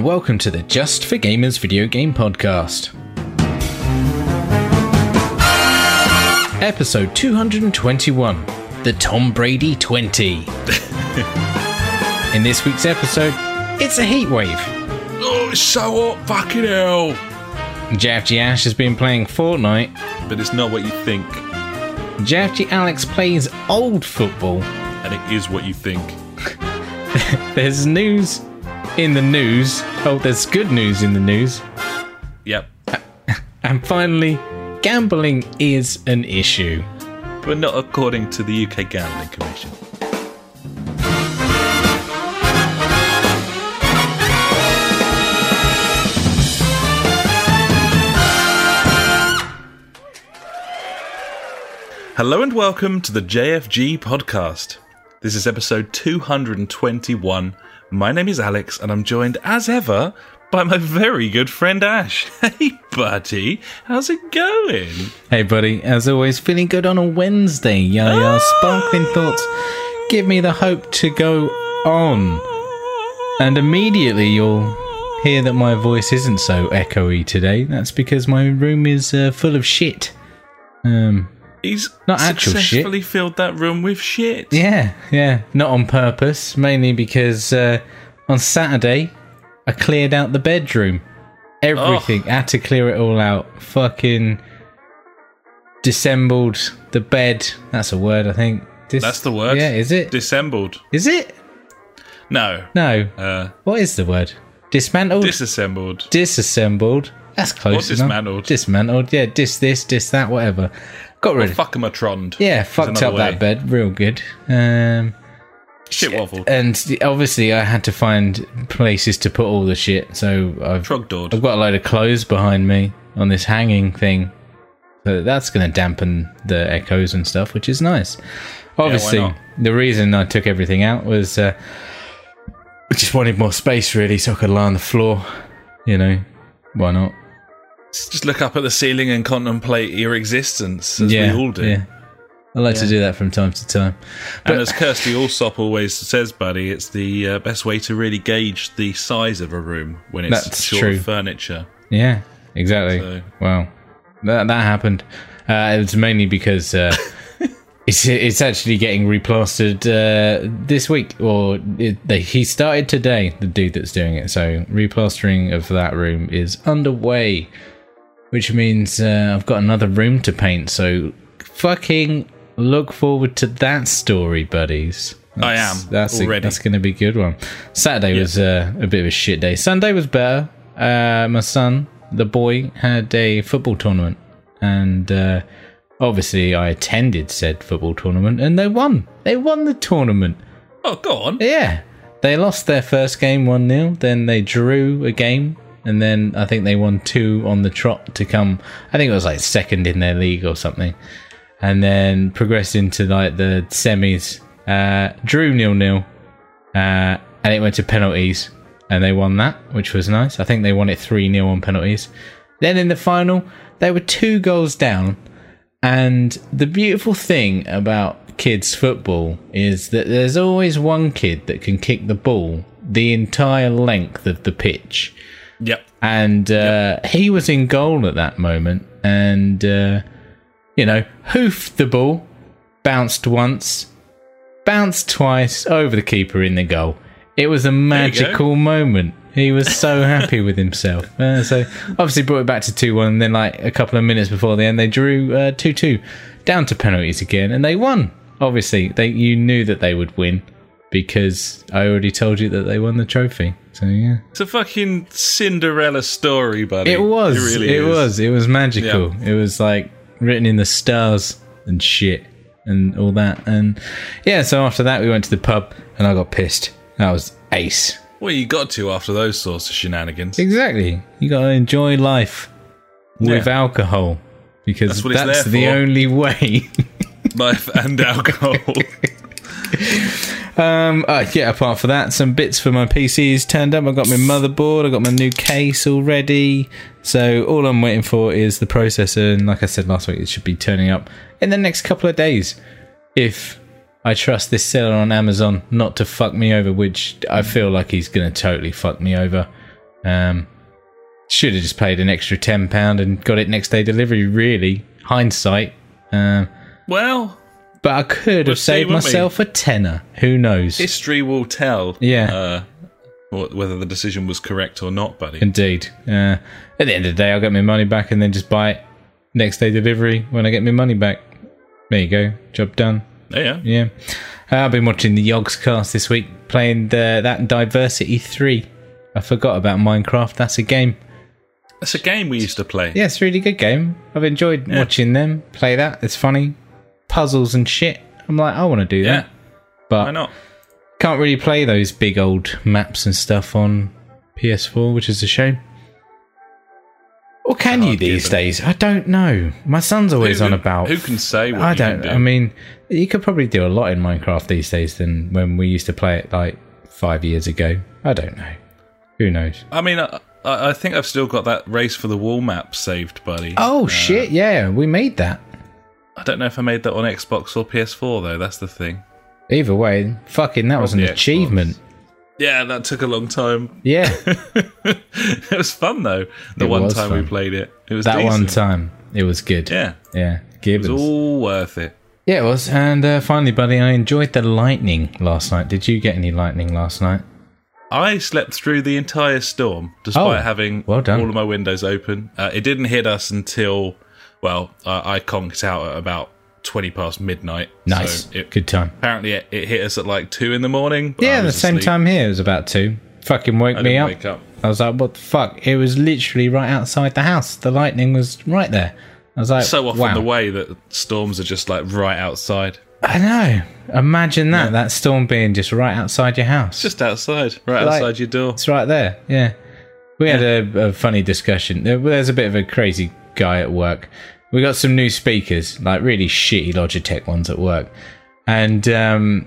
and welcome to the Just for Gamers video game podcast. Episode 221 The Tom Brady 20. In this week's episode, it's a heat wave. Oh, it's so hot, fucking hell. JFG Ash has been playing Fortnite. But it's not what you think, JFG Alex plays old football. and it is what you think. There's news in the news. Oh, there's good news in the news. Yep. And finally, gambling is an issue. But not according to the UK Gambling Commission. Hello and welcome to the JFG podcast. This is episode 221. My name is Alex and I'm joined as ever by my very good friend Ash. Hey buddy, how's it going? Hey, buddy, as always, feeling good on a Wednesday. Yeah, yeah, sparkling thoughts give me the hope to go on. And immediately you'll hear that my voice isn't so echoey today. That's because my room is uh, full of shit. Um, He's Not actual shit. successfully filled that room with shit. yeah, yeah, not on purpose, mainly because uh, on Saturday I cleared out the bedroom. Everything. Had to clear it all out. Fucking dissembled the bed. That's a word, I think. Dis- That's the word. Yeah, is it? Dissembled. Is it? No. No. Uh, What is the word? Dismantled? disassembled. Disassembled. That's close Or enough. dismantled. Dismantled. Yeah, dis this, dis that, whatever. Got rid of Fuck 'em a trond. Yeah, fucked up that bed real good. Um, Shit waffle. and obviously, I had to find places to put all the shit. So I've Trogdord. I've got a load of clothes behind me on this hanging thing. So that's going to dampen the echoes and stuff, which is nice. Obviously, not? the reason I took everything out was uh, I just wanted more space, really, so I could lie on the floor. You know, why not? Just look up at the ceiling and contemplate your existence, as yeah, we all do. Yeah. I like to do that from time to time. And as Kirstie Allsopp always says, buddy, it's the uh, best way to really gauge the size of a room when it's That's short true. of furniture. Yeah, exactly. So- Wow, that that happened. Uh, it was mainly because uh, it's it's actually getting replastered uh, this week, or it, they, he started today. The dude that's doing it, so replastering of that room is underway, which means uh, I've got another room to paint. So fucking look forward to that story, buddies. I am, That's a- that's going to be a good one. Saturday was uh, a bit of a shit day. Sunday was better. Uh, my son, the boy, had a football tournament, and uh, obviously I attended said football tournament, and they won. They won the tournament. Oh, go on. Yeah, they lost their first game one 0 Then they drew a game, and then I think they won two on the trot to come. I think it was like second in their league or something, and then progressed into like the semis. Uh, drew nil nil, uh, and it went to penalties, and they won that, which was nice. I think they won it three 0 on penalties. Then in the final, they were two goals down, and the beautiful thing about kids' football is that there's always one kid that can kick the ball the entire length of the pitch. Yep. And uh, he was in goal at that moment and, uh, you know, hoofed the ball, bounced once, bounced twice over the keeper in the goal. It was a magical moment. He was so happy with himself. Uh, so obviously brought it back to 2 1. And then, like a couple of minutes before the end, they drew 2 2 down to penalties again and they won. Obviously, they you knew that they would win because I already told you that they won the trophy. So, yeah. It's a fucking Cinderella story, buddy. It was. It, really is. was. It was magical. It was like written in the stars and shit and all that. And yeah, so after that, we went to the pub and I got pissed. That was ace. Well, you got to after those sorts of shenanigans. Exactly. You got to enjoy life with Yeah. alcohol because That's that's, the only way. Life and alcohol. Um, uh, yeah, apart from that, some bits for my PCs turned up. I've got my motherboard, I've got my new case already. So all I'm waiting for is the processor, and like I said last week, it should be turning up in the next couple of days. If I trust this seller on Amazon not to fuck me over, which I feel like he's going to totally fuck me over. Um, should have just paid an extra ten pound and got it next day delivery. Really, hindsight. Um, Well, but I could We'll have saved we? myself a tenner. Who knows? history will tell. Yeah. Uh, whether the decision was correct or not, buddy. Indeed. Uh, at the end of the day, I'll get my money back and then just buy it next day delivery when I get my money back. There you go. Job done. yeah. Yeah. Uh, I've been watching the Yogscast this week, playing the, that Diversity 3. I forgot about Minecraft. That's a game. That's a game we used to play. Yeah, it's a really good game. I've enjoyed watching them play that. It's funny. Puzzles and shit. I'm like, I want to do Yeah. that. But Why not? can't really play those big old maps and stuff on PS4, which is a shame. Or can you these days? I don't know. My son's always Who- on about. Who can say what I don't. do? I mean, you could probably do a lot in Minecraft these days than when we used to play it like five years ago. I don't know. Who knows? I mean, I, I I think I've still got that race for the wool map saved, buddy. Oh uh, shit! Yeah, we made that. I don't know if I made that on Xbox or PS4 though. That's the thing. Either way, fucking, that was an Xbox. achievement. Yeah, that took a long time. Yeah, it was fun though. The It one time we played it, it was that decent. one time it was good. Yeah, yeah, it was all worth it. Yeah, it was. And uh, finally, buddy, I enjoyed the lightning last night. Did you get any lightning last night? I slept through the entire storm despite Oh, having well all of my windows open. Uh, it didn't hit us until, well, I, I conked out at about 20 past midnight. Nice. So it, Good time. apparently it, it hit us at like 2 in the morning. Yeah, the same asleep. time here. It was about two. Fucking woke me up. up. I was like, what the fuck? It was literally right outside the house. The lightning was right there. I was like, So often wow. the way that storms are just like right outside. I know. Imagine that. That storm being just right outside your house. Just outside, right Like- outside your door. It's right there. Yeah. We had a, a funny discussion. There- There's a bit of a crazy guy at work. We got some new speakers, like really shitty Logitech ones at work. And um,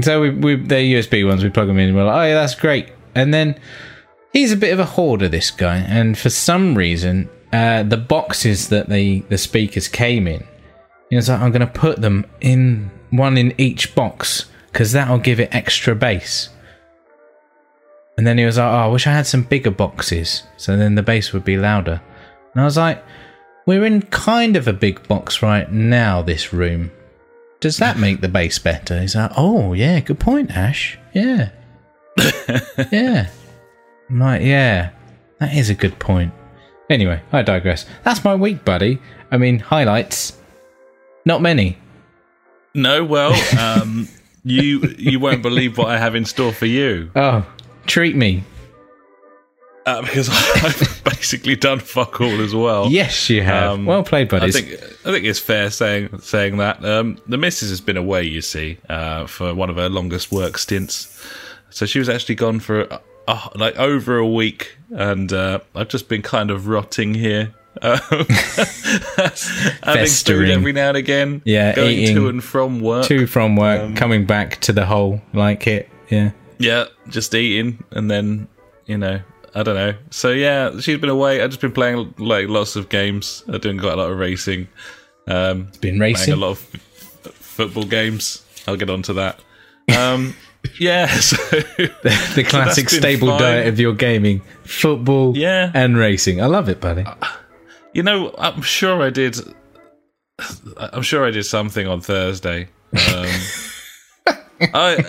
so we, we they're USB ones, we plug them in and we're like, oh yeah, that's great. And then he's a bit of a hoarder, this guy. And for some reason, uh, the boxes that the, the speakers came in, he was like, I'm going to put them in one in each box because that'll give it extra bass. And then he was like, Oh, I wish I had some bigger boxes. So then the bass would be louder. And I was like, We're in kind of a big box right now, this room. Does that make the bass better? He's like, Oh, yeah, good point, Ash. Yeah. yeah. I'm like, Yeah, that is a good point. Anyway, I digress. That's my week, buddy. I mean, highlights. Not many. No, well, um, you you won't believe what I have in store for you Oh, treat me. uh, because I've basically done fuck all as well. Yes, you have. Um, well played, buddies. I think I think it's fair saying saying that um, the missus has been away. You see, uh, for one of her longest work stints, so she was actually gone for uh, like over a week, and uh, I've just been kind of rotting here. Um, having food every now and again. Yeah, going eating to and from work. to from work, Um, coming back to the hole, like it. Yeah. Yeah, just eating, and then you know, I don't know. So yeah, she's been away. I've just been playing like lots of games. I'm doing quite a lot of racing. Um, Been playing racing. a lot of f- football games. I'll get onto that. Um, yeah, so the classic been stable fine. diet of your gaming football Yeah. and racing. I love it, buddy. you know, I'm sure I did. I'm sure I did something on Thursday. Um, I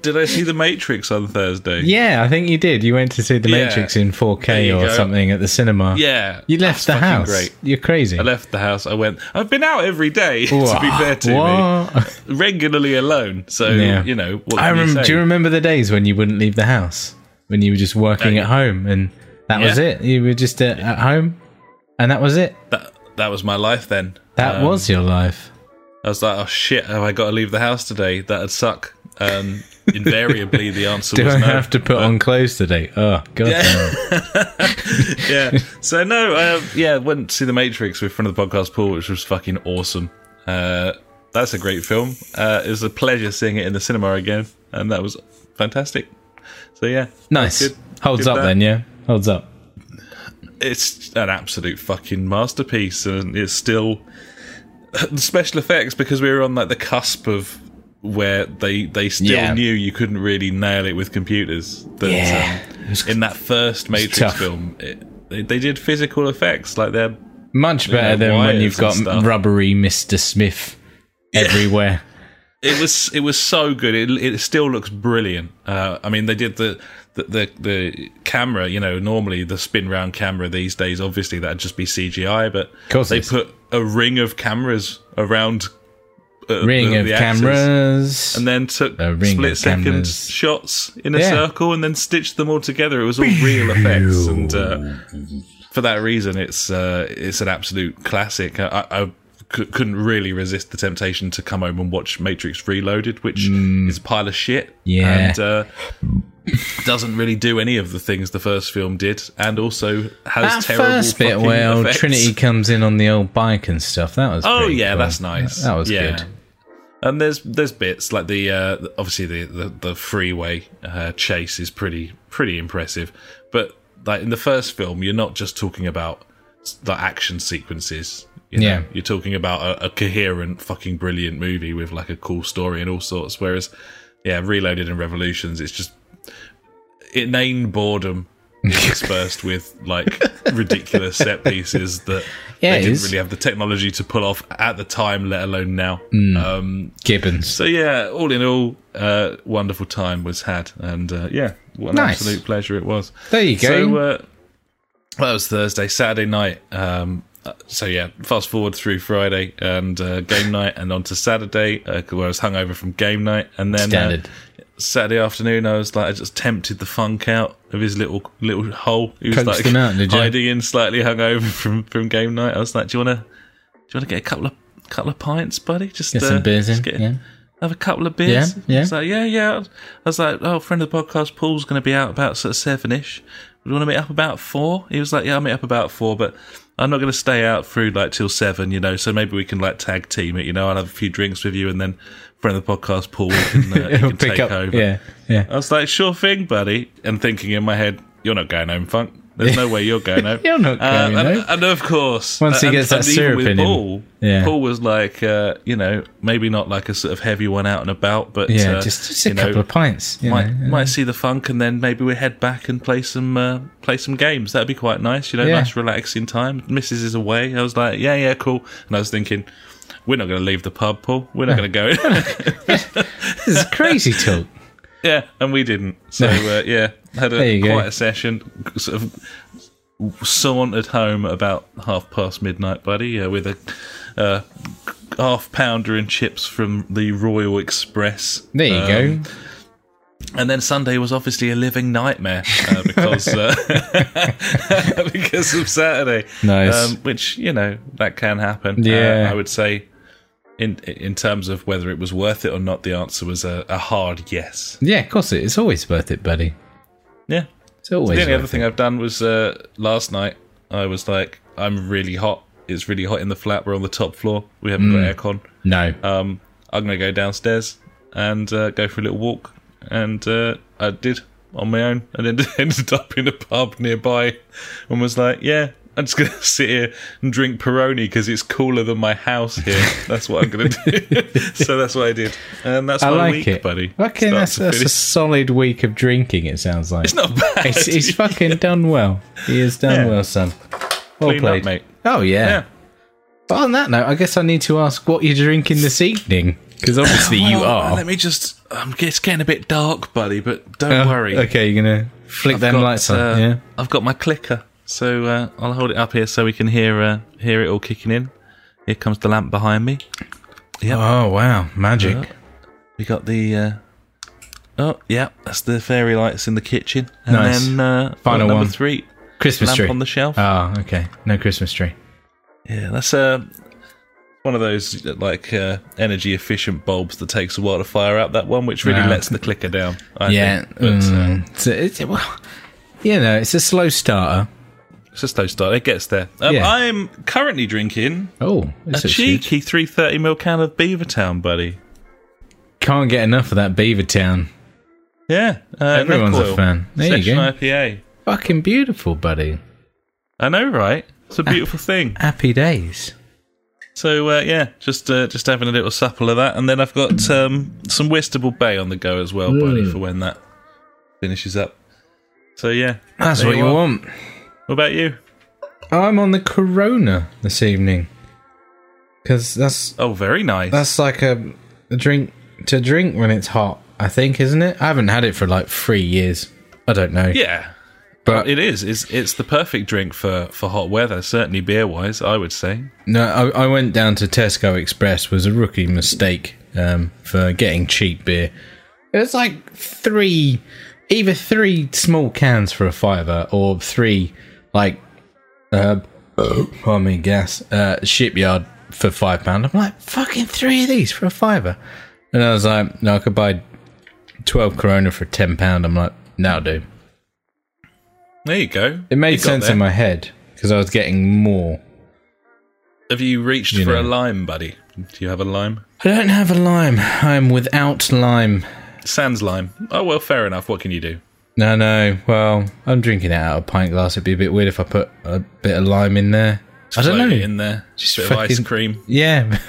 did. I see the Matrix on Thursday. Yeah, I think you did. You went to see The Yeah. Matrix in 4K or go. something at the cinema. Yeah, You left the house. Great. You're crazy. I left the house. I went. I've been out every day. to be fair to me, regularly alone. So Yeah. you know. What I remember. Do you remember the days when you wouldn't leave the house? When you were just working Yeah. at home and that was it? You were just at, at home and that was it? that that was my life then. That Um, was your life. I was like, oh shit, have I got to leave the house today? That'd suck. Um, invariably, the answer Do was I no. have to put on clothes today? Oh, God. Yeah. yeah. So no, uh, yeah, went to see the Matrix with friend of the podcast Paul, which was fucking awesome. Uh, that's a great film. Uh, it was a pleasure seeing it in the cinema again, and that was fantastic. So yeah, Nice. Good. Holds Good up that. then, yeah? Holds up. it's an absolute fucking masterpiece, and it's still the special effects because we were on like the cusp of where they they still Yeah. knew you couldn't really nail it with computers. That, Yeah. um, in that first Matrix film, it, they, they did physical effects like they're Much better know, than when you've got stuff. rubbery Mr. Smith everywhere. it was it was so good. It it still looks brilliant. Uh, I mean, they did the, the the the camera. You know, normally the spin round camera these days, obviously that'd just be CGI, but they put a ring of cameras around. Uh, Ring the- of the cameras. And then took split second cameras. shots in a Yeah. circle, and then stitched them all together. It was all real effects, and uh, for that reason, it's uh, it's an absolute classic. I, I c- couldn't really resist the temptation to come home and watch Matrix Reloaded, which is a pile of shit. Mm. Yeah. and uh, doesn't really do any of the things the first film did, and also has that terrible first bit where old. Trinity comes in on the old bike and stuff, that was Oh yeah, cool. that's nice. That, that was yeah. good. And there's there's bits like the uh, obviously the the, the freeway uh, chase is pretty pretty impressive, but like in the first film, you're not just talking about the action sequences. You know? Yeah. you're talking about a, a coherent, fucking brilliant movie with like a cool story and all sorts. Whereas, yeah, Reloaded and Revolutions, it's just inane boredom interspersed with like ridiculous set pieces that Yeah, they didn't really have the technology to pull off at the time, let alone now. Mm. Um, Gibbons. so yeah, all in all, uh, wonderful time was had, and uh, yeah, what an Nice. absolute pleasure it was. There you go. So uh, that was Thursday, Saturday night. Um, uh, so yeah, fast forward through Friday and uh, game night, and on to Saturday, uh, where I was hungover from game night, and then uh. Saturday afternoon, I was like, I just tempted the funk out of his little little hole. He was like out, you? hiding in, slightly hungover from from game night. I was like, do you want to do you want to get a couple of couple of pints, buddy? Just Get uh, some beers in. get- Yeah. have a couple of beers. Yeah, yeah. I was like, yeah, yeah. I was like, oh, friend of the podcast, Paul's going to be out about sort of seven ish. We want to meet up about four. He was like, yeah, I'll meet up about four, but I'm not going to stay out through like till seven, you know. So maybe we can like tag team it, you know. I'll have a few drinks with you, and then friend of the podcast, Paul, we can, uh, can take up. over. Yeah. Yeah. I was like, sure thing, buddy. And thinking in my head, you're not going home, Funk. There's no way you're going home. You're not Uh, going and, home. and of course, Once he and- gets that and even syrup with in him. Paul, Yeah. Paul was like, uh, you know, maybe not like a sort of heavy one out and about, but Yeah. uh, just just a you know, couple of pints. You might know. might see the funk, and then maybe we head back and play some uh, play some games. That'd be quite nice, you know, Yeah. nice relaxing time. Mrs. is away. I was like, yeah, yeah, cool. And I was thinking, we're not going to leave the pub, Paul. We're not going to go. This is crazy talk. Yeah, and we didn't. So uh, yeah, had a you go. quite a session. Sort of sauntered home about half past midnight, buddy, uh, with a uh, half pounder and chips from the Royal Express. There you Um, go. And then Sunday was obviously a living nightmare uh, because uh, because of Saturday. Nice. um, which you know that can happen. Yeah. Uh, I would say. In, in terms of whether it was worth it or not, the answer was a, a hard yes. Yeah, of course it. It's always worth it, buddy. Yeah, It's always. the only other thing it. I've done was uh, last night. I was like, I'm really hot. It's really hot in the flat. We're on the top floor. We haven't Mm. got aircon. No. Um, I'm gonna go downstairs and uh, go for a little walk, and uh, I did on my own, and then ended up in a pub nearby, and was like, yeah. I'm just gonna sit here and drink Peroni because it's cooler than my house here. That's what I'm gonna do. so that's what I did, and that's I my like week, it, buddy. Okay, that's, that's a solid week of drinking. It sounds like It's not bad. He's, he's fucking done well. He has done Yeah. well, son. Well Clean played, up, mate. Oh yeah. Yeah. But on that note, I guess I need to ask what you're drinking this evening because obviously you are. Let me just. Um, it's getting a bit dark, buddy, but don't Oh, worry. Okay, you're gonna flick I've them got, lights on. uh, yeah. I've got my clicker, so uh, I'll hold it up here so we can hear uh, hear it all kicking in. Here comes the lamp behind me. Yep. Oh wow, magic. Uh, we got the. Uh, oh, yeah, that's the fairy lights in the kitchen, and Nice. then uh, Final number one. three, Christmas lamp tree. on the shelf. Oh, okay. No Christmas tree. Yeah, that's uh, one of those like uh, energy efficient bulbs that takes a while to fire up. That one, which really Wow. lets the clicker down. I yeah. think. but uh, mm, it's, a- it's, well, you know, it's a slow starter. It's a slow start. It gets there. Um, Yeah. I'm currently drinking Oh, a this looks good. cheeky 330 ml can of Beavertown, buddy. Can't get enough of that Beavertown. Yeah, uh, Everyone's a fan. There you go. IPA. Fucking beautiful, buddy. I know, right? It's a beautiful thing. Happy days. So uh, yeah, just uh, just having a little supple of that, and then I've got um, some Whitstable Bay on the go as well, buddy, for when that finishes up. So yeah, That's what you are. want. What about you? I'm on the Corona this evening because that's Oh, very nice. that's like a, a drink to drink when it's hot. I think, isn't it? I haven't had it for like three years. I don't know. yeah, but it is. It's it's the perfect drink for for hot weather. Certainly beer wise, I would say. no, I, I went down to Tesco Express. Was a rookie mistake um, for getting cheap beer. It was like three, either three small cans for a fiver or three like, uh, pardon me, gas uh, shipyard for five pound. I'm like fucking three of these for a fiver, and I was like, no, I could buy twelve Corona for ten pound. I'm like, now do. There you go. It made You sense in my head because I was getting more. Have you reached You for a lime, buddy? Do you have a lime? I don't have a lime. I'm without lime. Sans lime. Oh well, fair enough. What can you do? No, no. Well, I'm drinking it out of a pint glass. It'd be a bit weird if I put a bit of lime in there. I don't know. in there. Just Just bit of ice fucking- cream. Yeah.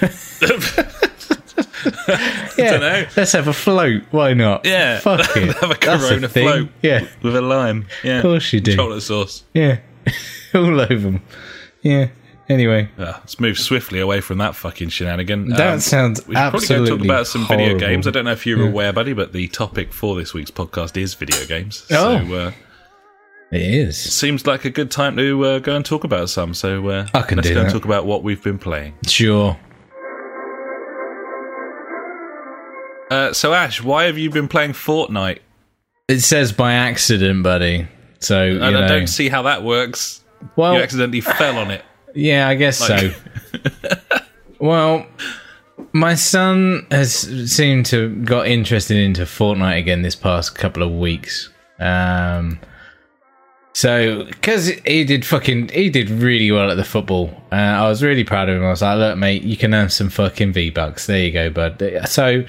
yeah. Dunno. Let's have a float. Why not? Yeah. Fuck it. Have a Corona thing. float. Yeah. With a lime. Yeah. Of course you do. Chocolate sauce. Yeah. All over them. Yeah. Anyway, Ah, let's move swiftly away from that fucking shenanigan. that Um, sounds we should probably go absolutely talk about some video games. I don't know if you're aware, buddy, but the topic for this week's podcast is video games. Oh. So uh, It is. seems like a good time to uh, go and talk about some. So uh, I can let's go and talk about what we've been playing. Sure. Uh, so Ash, why have you been playing Fortnite? It says by accident, buddy. So you I know. don't see how that works. well, you accidentally fell on it. Yeah, I guess Like- so. well, my son has seemed to got interested into Fortnite again this past couple of weeks. Um, so because he did fucking he did really well at the football, uh, I was really proud of him. I was like, look, mate, you can earn some fucking V bucks. There you go, bud. So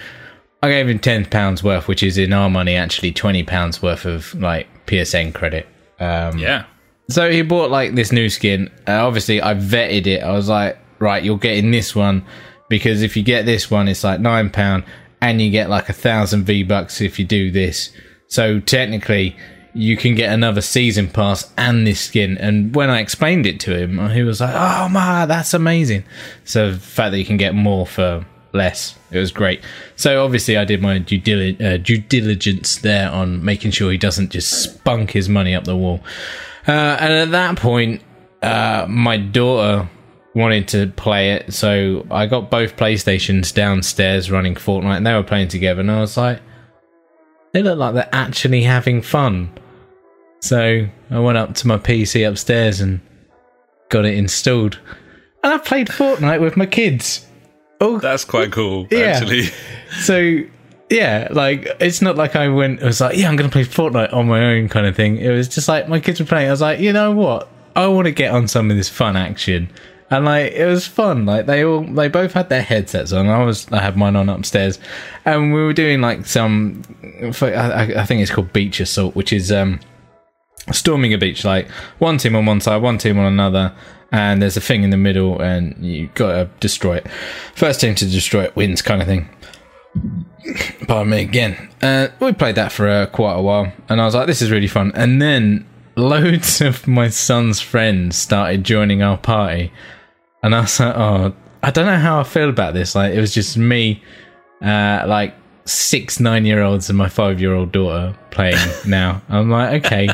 I gave him ten pounds worth, which is in our money actually twenty pounds worth of like PSN credit. Um, Yeah. So he bought like this new skin. Uh, obviously, I vetted it. I was like, right, you're getting this one because if you get this one, it's like nine pound, and you get like a thousand V bucks if you do this. So technically, you can get another season pass and this skin. And when I explained it to him, he was like, "Oh my, that's amazing!" So the fact that you can get more for less, it was great. So obviously, I did my due, uh, due diligence there on making sure he doesn't just spunk his money up the wall. Uh, and at that point, uh, my daughter wanted to play it, so I got both PlayStations downstairs running Fortnite, and they were playing together. And I was like, they look like they're actually having fun. So I went up to my PC upstairs and got it installed, and I played Fortnite with my kids. Oh, That's quite cool, Yeah. actually. so yeah, like it's not like I went. I was like, yeah, I'm gonna play Fortnite on my own kind of thing. It was just like my kids were playing. I was like, you know what? I want to get on some of this fun action, and like it was fun. Like they all, they both had their headsets on. I was, I had mine on upstairs, and we were doing like some. I, I- think it's called beach assault, which is um storming a beach. Like one team on one side, one team on another. And there's a thing in the middle, and you gotta destroy it. First team to destroy it wins, kind of thing. Pardon me again. Uh, we played that for uh, quite a while, and I was like, "This is really fun." And then loads of my son's friends started joining our party, and I was like, "Oh, I don't know how I feel about this." Like, it was just me, uh, like six nine-year-olds and my five-year-old daughter playing. Now I'm like, okay,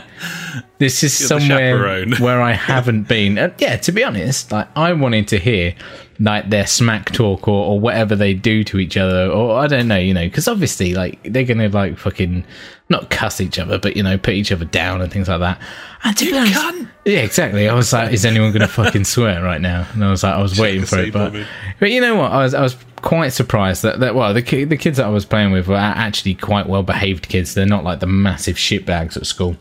this is You're somewhere where I haven't been. And yeah, to be honest, like I wanted to hear like their smack talk or, or whatever they do to each other, or I don't know, you know, because obviously, like they're gonna like fucking not cuss each other, but you know, put each other down and things like that. And to be honest, cunt. yeah, exactly. I was like, is anyone gonna fucking swear right now? And I was like, I was waiting for it, but Bobby. but you know what? I was I was quite surprised that, that well, the ki- the kids that I was playing with were actually quite well behaved kids. They're not like the massive shitbags at school.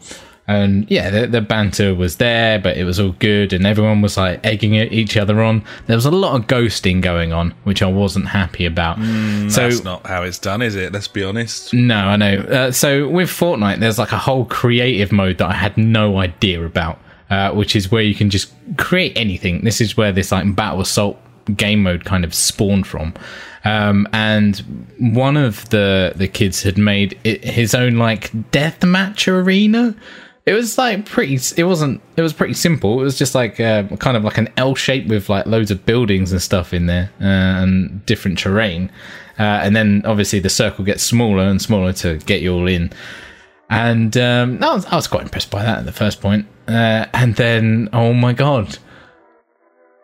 And yeah, the, the banter was there, but it was all good, and everyone was like egging each other on. There was a lot of ghosting going on, which I wasn't happy about. so Mm, That's not how it's done, is it? Let's be honest. no, I know. Uh, so with Fortnite, there's like a whole creative mode that I had no idea about, uh, which is where you can just create anything. This is where this like battle assault game mode kind of spawned from. Um, and one of the the kids had made it, his own like deathmatch arena. It was like pretty. It wasn't. It was pretty simple. It was just like uh, kind of like an L shape with like loads of buildings and stuff in there uh, and different terrain. Uh, and then obviously the circle gets smaller and smaller to get you all in. And um, I, was, I was quite impressed by that at the first point. Uh, and then, oh my god,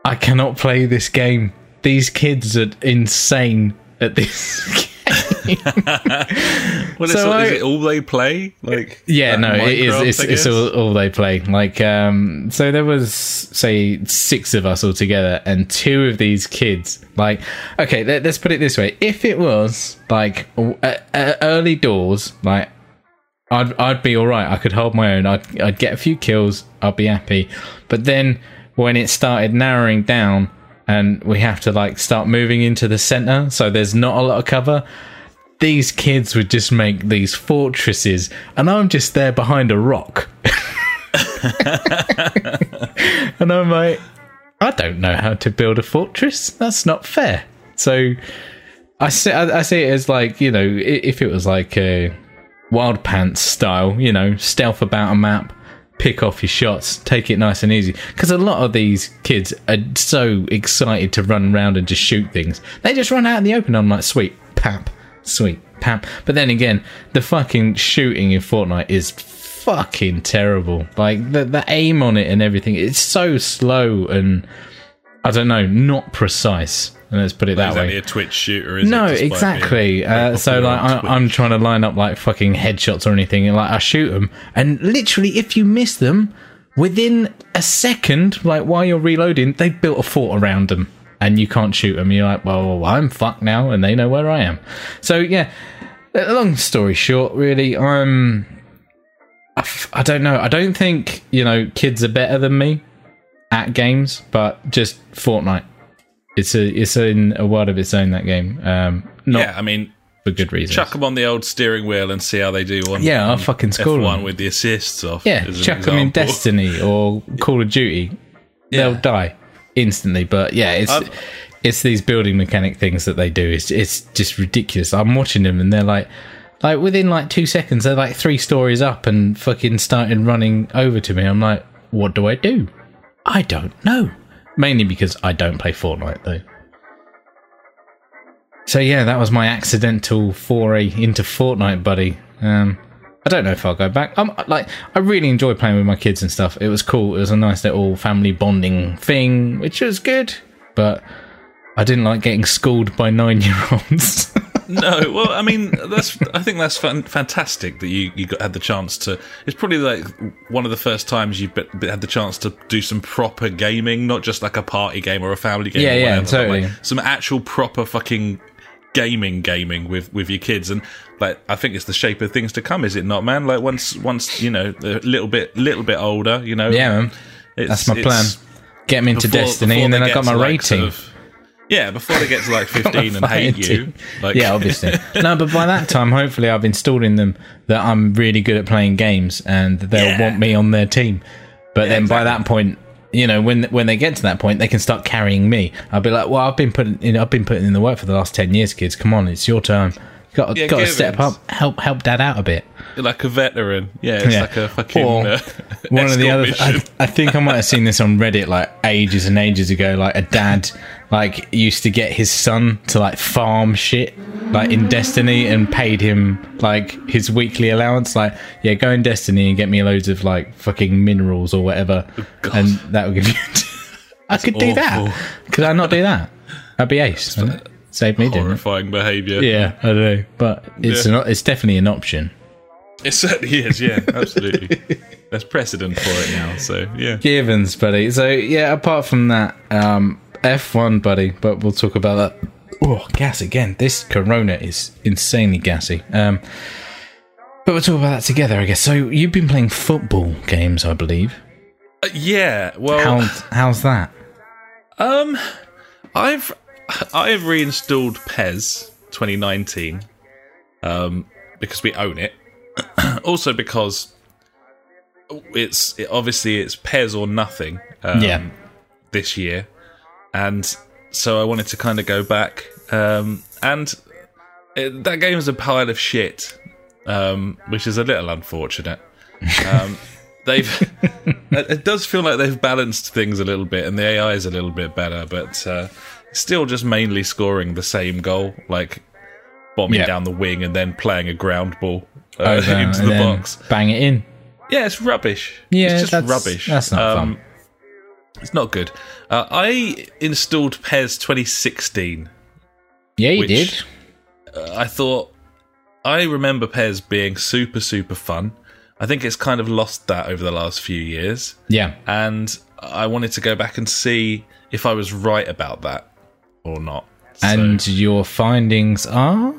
I cannot play this game. These kids are insane at this. Well, So all, I- is it all they play? Like Yeah, no, it is. It's, it's all, all they play. Like, um, so there was say six of us all together, and two of these kids. Like, okay, let, us put it this way: if it was like uh, uh, early doors, like. I'd I'd be all right. I could hold my own. I'd I'd get a few kills. I'd be happy. But then when it started narrowing down, and we have to like start moving into the center, so there's not a lot of cover these kids would just make these fortresses, and I'm just there behind a rock. and I'm like, I don't know how to build a fortress. That's not fair. So I see, I, I see it as like, you know, if it was like a Wild Pants style, you know, stealth about a map, pick off your shots, take it nice and easy. Because a lot of these kids are so excited to run around and just shoot things. They just run out in the open. I'm like, sweet, pap, sweet, pap. But then again, the fucking shooting in Fortnite is fucking terrible. Like, the, the aim on it and everything, it's so slow and, I don't know, not precise. And let's put it that exactly way. a Twitch shooter, is No, it? Exactly. Uh, so like, I, I'm trying to line up like fucking headshots or anything, and like I shoot them, and literally, if you miss them within a second, like while you're reloading, they've built a fort around them, and you can't shoot them. You're like, well, I'm fucked now, and they know where I am. So yeah. Long story short, really, I'm. I f- I don't know. I don't think you know kids are better than me at games, but just Fortnite. It's a it's in a world of its own. That game, um, not yeah, I mean, for good reasons. chuck them on the old steering wheel and see how they do on Yeah, I'll fucking score F1 them. with the assists off. yeah, chuck them in. Destiny or Call of Duty. They'll die instantly. But yeah, it's I've- it's these building mechanic things that they do. It's it's just ridiculous. I'm watching them and they're like. Like within like two seconds, they're like three stories up and fucking started running over to me. I'm like, what do I do? I don't know. Mainly because I don't play Fortnite though. So yeah, that was my accidental foray into Fortnite, buddy. Um, I don't know if I'll go back. I'm like, I really enjoy playing with my kids and stuff. It was cool. It was a nice little family bonding thing, which was good. But I didn't like getting schooled by nine-year-olds. no, well, I mean, that's. I think that's fan- fantastic that you you got, had the chance to. It's probably like one of the first times you've be, be- had the chance to do some proper gaming, not just like a party game or a family game. Yeah, or yeah, whatever, totally. like, some actual proper fucking gaming gaming with with your kids and like i think it's the shape of things to come is it not man like once once you know a little bit little bit older you know yeah, man. it's, That's my plan. Get them into before- Destiny, before and then I got my like, rating. sort of- yeah, before they get to like 15 and hate you. Like, yeah, obviously. no, but by that time, hopefully, I've installed in them that I'm really good at playing games, and they'll Yeah. want me on their team. But then by that point, you know, when when they get to that point, they can start carrying me. I'll be like, well, I've been putting, in, I've been putting in the work for the last ten years, kids. Come on, it's your turn. Got Yeah, got to step up, help help dad out a bit. like a veteran. Yeah, it's Yeah. like a fucking Or uh, One of the other. I, I think I might have seen this on Reddit like ages and ages ago. Like a dad, like used to get his son to like farm shit, like in Destiny, and paid him like his weekly allowance. Like, yeah, go in Destiny and get me loads of like fucking minerals or whatever, and that would give you. I could do that. Could I not do that? That'd be ace. Save me doing horrifying behaviour. Yeah, I don't know, but it's Yeah. an, it's definitely an option. It certainly is, yeah, absolutely. There's precedent for it now, so yeah. Givens, buddy. So yeah, apart from that, um, F1, buddy. But we'll talk about that. Oh, gas again. This Corona is insanely gassy. Um, but we'll talk about that together, I guess. So you've been playing football games, I believe. Uh, yeah, well, How how's that? um, I've I've reinstalled PES 2019, um, because we own it. also because it's it, obviously it's PES or nothing. Um, Yeah. this year, and so I wanted to kind of go back. Um, and it, that game is a pile of shit, um, which is a little unfortunate. Um, they've it it does feel like they've balanced things a little bit and the AI is a little bit better, but uh, still just mainly scoring the same goal, like bombing Yeah. down the wing and then playing a ground ball uh, Over into the box. Bang it in. Yeah, it's rubbish. Yeah, it's just that's- rubbish. that's not fun. It's not good. Uh, I installed PES 2016. Yeah, you Which- did. Uh, I thought I remember PES being super super fun. I think it's kind of lost that over the last few years, Yeah. and I wanted to go back and see if I was right about that or not. So- And your findings are?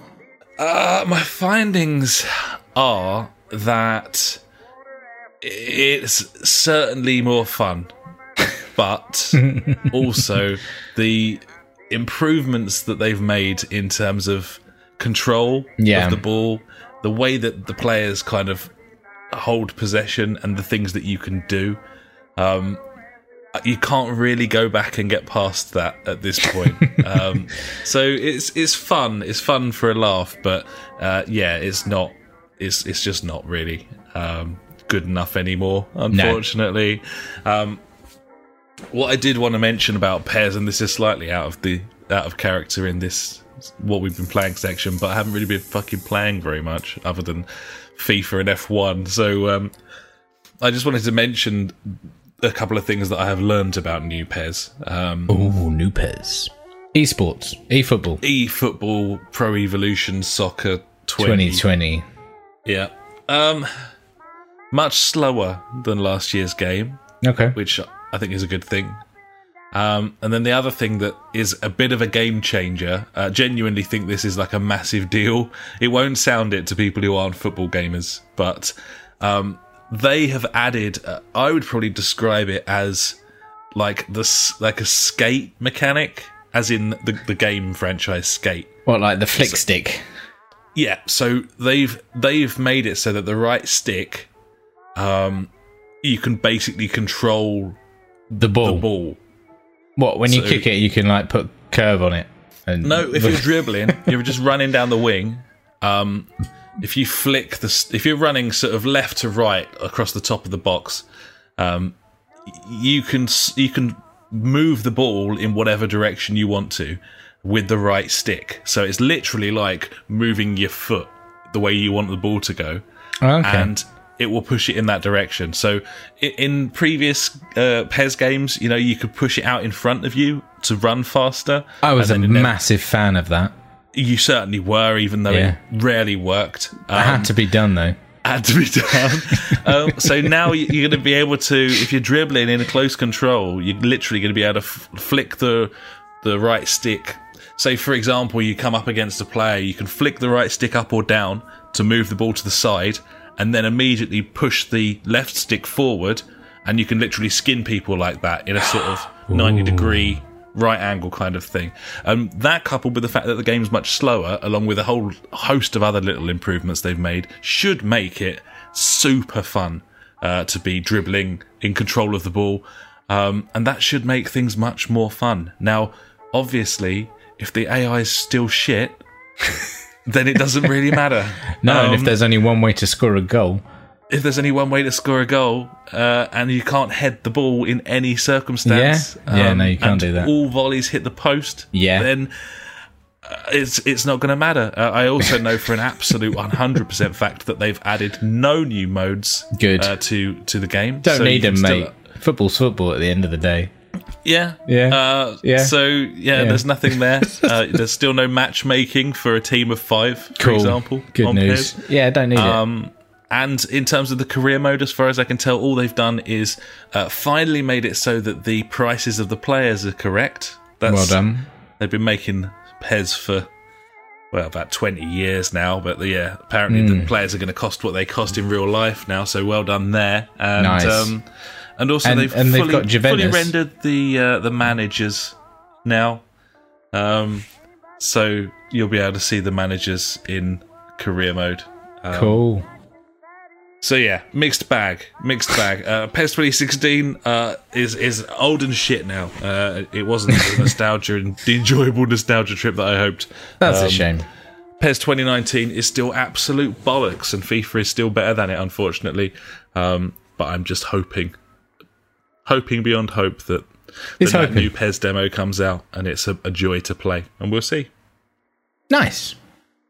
Uh, my findings are that it's certainly more fun, but also the improvements that they've made in terms of control Yeah. of the ball, the way that the players kind of hold possession, and the things that you can do. Um, you can't really go back and get past that at this point. um, so it's it's fun. It's fun for a laugh, but uh, yeah, it's not. It's it's just not really um, good enough anymore. Unfortunately, um, what I did want to mention about PES, and this is slightly out of the out of character in this what we've been playing section, but I haven't really been fucking playing very much other than FIFA and F1. So um, I just wanted to mention a couple of things that I have learned about new PES. Um, Ooh, new PES. Esports. eFootball. eFootball Pro Evolution Soccer 20. 2020. Yeah. Um, much slower than last year's game, Okay. which I think is a good thing. Um, and then the other thing that is a bit of a game changer, uh, genuinely think this is like a massive deal. It won't sound it to people who aren't football gamers, but um, they have added. Uh, I would probably describe it as like this, like a skate mechanic, as in the the game franchise Skate. What, like the flick stick? Yeah, so they've they've made it so that the right stick, um, you can basically control The ball. the ball. What, when you kick it, you can like put curve on it? And No, if you're dribbling, you're just running down the wing. Um, if you flick the, if you're running sort of left to right across the top of the box, um, you can you can move the ball in whatever direction you want to with the right stick. So it's literally like moving your foot the way you want the ball to go. okay. and it will push it in that direction. So in previous uh, PES games, you know, you could push it out in front of you to run faster. I was a it never- massive fan of that. You certainly were, even though Yeah. it rarely worked. Um, It had to be done though. had to be done. um, so now you- you're going to be able to, if you're dribbling in a close control, you're literally going to be able to f- flick the the right stick. Say, for example, you come up against a player, you can flick the right stick up or down to move the ball to the side, and then immediately push the left stick forward, and you can literally skin people like that in a sort of 90 degree right angle kind of thing. Um, that coupled with the fact that the game's much slower, along with a whole host of other little improvements they've made, should make it super fun uh, to be dribbling in control of the ball. Um, and that should make things much more fun. Now, obviously, if the AI is still shit, then it doesn't really matter. No, and if Um, there's only one way to score a goal, if there's only one way to score a goal uh, and you can't head the ball in any circumstance, um, Yeah. Yeah, no, you can't do that. All volleys hit the post. Yeah. then uh, it's it's not going to matter. Uh, I also know for an absolute 100 percent fact that they've added no new modes Good. uh, to to the game. don't So need them, still- mate. Football's football at the end of the day. Yeah, Yeah. uh, Yeah. So yeah, Yeah. there's nothing there. Uh, there's still no matchmaking for a team of five, for example. Good on news. PES. Yeah, don't need it. Um, and in terms of the career mode, as far as I can tell, all they've done is uh, finally made it so that the prices of the players are correct. That's, Well done. They've been making PES for well about twenty years now, but yeah, apparently Hmm. the players are going to cost what they cost in real life now. So well done there. And, Nice. Um, and also And- they've, and they've fully, got Juventus. fully rendered the uh, the managers now. Um, so you'll be able to see the managers in career mode. Um, cool. so yeah, mixed bag, mixed bag. Uh, PES 2016 uh, is is old and shit now. Uh, it wasn't the nostalgia and the enjoyable nostalgia trip that I hoped. That's um, a shame. PES 2019 is still absolute bollocks, and FIFA is still better than it. Unfortunately, um, but I'm just hoping, hoping beyond hope that, that, that hoping. new PES demo comes out and it's a, a joy to play, and we'll see. Nice.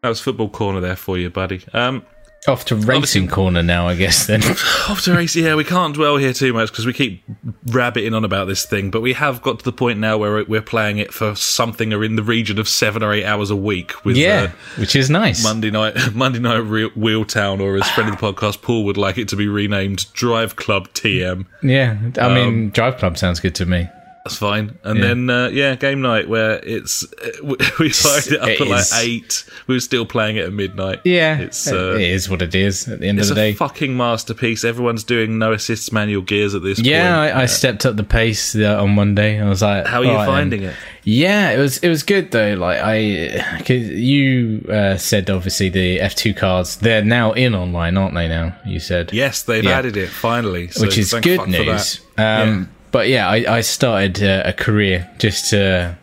That was football corner there for you, buddy. Um, Off to racing corner now, I guess. Then off to racing. Yeah, we can't dwell here too much because we keep rabbiting on about this thing, but we have got to the point now where we're playing it for something or in the region of seven or eight hours a week. With yeah, uh, which is nice. Monday night, Monday night Re- Wheeltown, or as friend of the podcast Paul would like it to be renamed, Drive Club TM. Yeah, I Um, mean, Drive Club sounds good to me. That's fine. And Yeah. then uh, yeah, game night where it's uh, we- we fired it up It at like is. eight. We were still playing it at midnight. Yeah, it's uh, it is what it is at the end it's of the day. It's a day. fucking masterpiece. Everyone's doing no assists manual gears at this yeah, point. I, I stepped up the pace uh, on Monday. I was like, How are you "All right then." finding it? Yeah, it was it was good though. Like I, cause you uh, said, obviously the F two cards they're now in online, aren't they? Now you said, Yes, they've Yeah. added it finally, so which is good fuck for news. that. Um, But yeah, I, I started uh, a career just to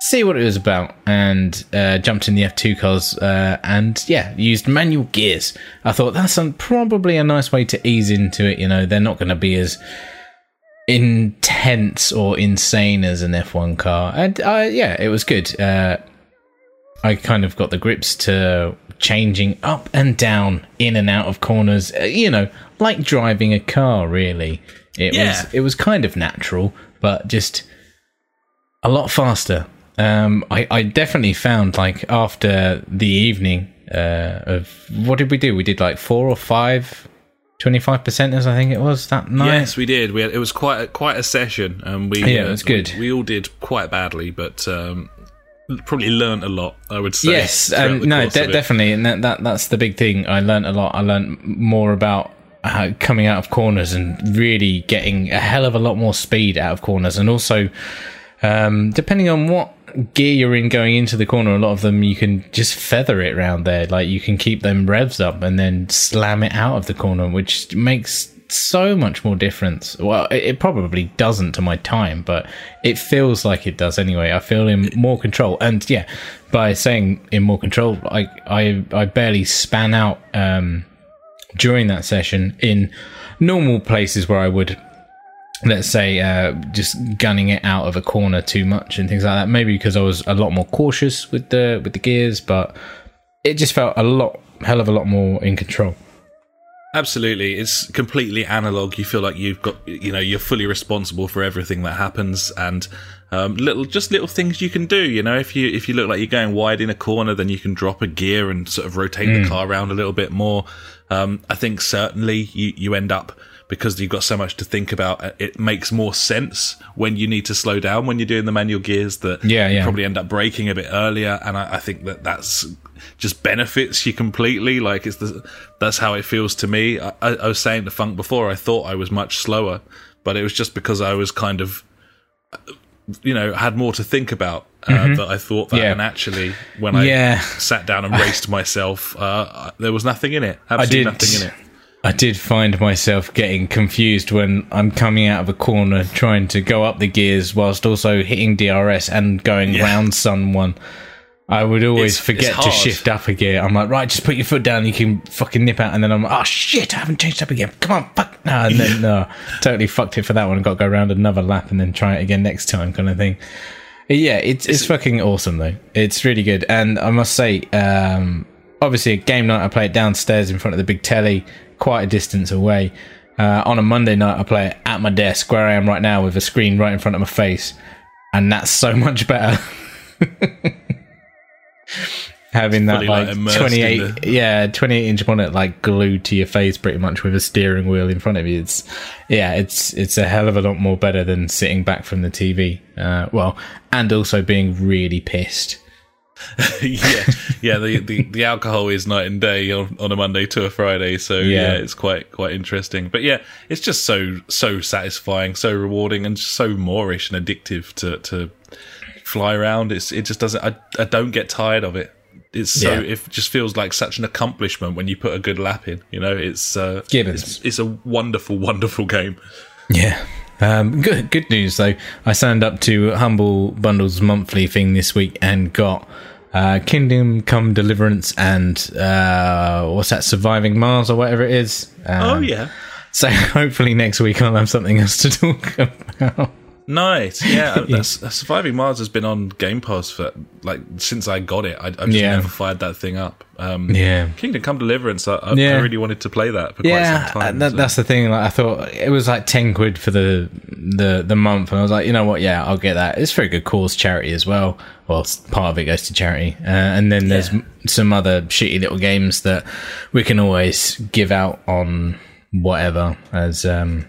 see what it was about, and uh, jumped in the F two cars, uh, and yeah, used manual gears. I thought that's probably a nice way to ease into it. You know, they're not going to be as intense or insane as an F one car, and uh, yeah, it was good. Uh, I kind of got the grips to changing up and down, in and out of corners. Uh, you know, like driving a car. Really, it Yeah. was it was kind of natural, but just a lot faster. Um, I, I definitely found like after the evening uh, of what did we do? We did like four or five. 25 percenters, I think it was that night. Yes, we did. We had, it was quite a, quite a session, and we Yeah, it uh, was good. We, we all did quite badly, but um, probably learnt a lot. I would say. Yes, um, no, de- definitely, and that, that that's the big thing. I learned a lot. I learned more about uh, coming out of corners and really getting a hell of a lot more speed out of corners, and also um, depending on what gear you're in going into the corner, a lot of them you can just feather it around there. Like you can keep them revs up and then slam it out of the corner, which makes so much more difference. Well, it, it probably doesn't to my time, but it feels like it does anyway. I feel in more control, and yeah, by saying in more control, I I I barely span out um, during that session in normal places where I would let's say uh, just gunning it out of a corner too much and things like that. Maybe because I was a lot more cautious with the with the gears, but it just felt a lot hell of a lot more in control. Absolutely, it's completely analog. You feel like you've got, you know, you're fully responsible for everything that happens, and um, little, just little things you can do. You know, if you if you look like you're going wide in a corner, then you can drop a gear and sort of rotate the car around a little bit more. Um, I think certainly you you end up because you've got so much to think about. uh, It makes more sense when you need to slow down when you're doing the manual gears. That Yeah, you probably end up braking a bit earlier, and I, I think that that's just benefits you completely. Like it's the that's how it feels to me. I, I, I was saying to Funk before, I thought I was much slower, but it was just because I was kind of, you know, had more to think about. Uh, That I thought that, Mm-hmm. Yeah. and actually, when I Yeah. sat down and raced myself, uh, there was nothing in it. Absolutely did. nothing in it. I did find myself getting confused when I'm coming out of a corner trying to go up the gears whilst also hitting DRS and going Yeah. round someone. I would always It's- forget it's to shift up a gear. I'm like, right, just put your foot down. You can fucking nip out, and then I'm like, oh shit, I haven't changed up again. Come on, fuck. No, and then no, totally fucked it for that one. Got to go around another lap and then try it again next time, kind of thing. Yeah, it's it's fucking awesome though. It's really good, and I must say, um, obviously, a game night I play it downstairs in front of the big telly, quite a distance away. Uh, on a Monday night, I play it at my desk where I am right now with a screen right in front of my face, and that's so much better. Having that like, like, 28 the- yeah 28 inch monitor like glued to your face pretty much with a steering wheel in front of you it's yeah it's it's a hell of a lot more better than sitting back from the tv uh, well and also being really pissed yeah, yeah. The, the the alcohol is night and day on, on a Monday to a Friday, so yeah. Yeah. it's quite quite interesting. But yeah, it's just so so satisfying, so rewarding, and so moorish and addictive to to fly around. It's it just doesn't. I I don't get tired of it. It's so Yeah. it just feels like such an accomplishment when you put a good lap in. You know, it's uh, Gibbons. It's, it's a wonderful, wonderful game. Yeah. Um, good good news though. I signed up to Humble Bundle's monthly thing this week and got uh, Kingdom Come Deliverance and uh, what's that? Surviving Mars or whatever it is. Um, oh yeah, So hopefully next week I'll have something else to talk about. Nice, yeah. that's, Surviving Mars has been on Game Pass for like since I got it. I, I've just Yeah. never fired that thing up. Um, Yeah. Kingdom Come Deliverance. I, I, Yeah. I really wanted to play that for Yeah, quite some time. uh, that, so- that's the thing. Like, I thought it was like ten quid for the the the month, and I was like, you know what? Yeah, I'll get that. It's for a good cause, charity as well. Well, part of it goes to charity, uh, and then there's Yeah. some other shitty little games that we can always give out on whatever as um.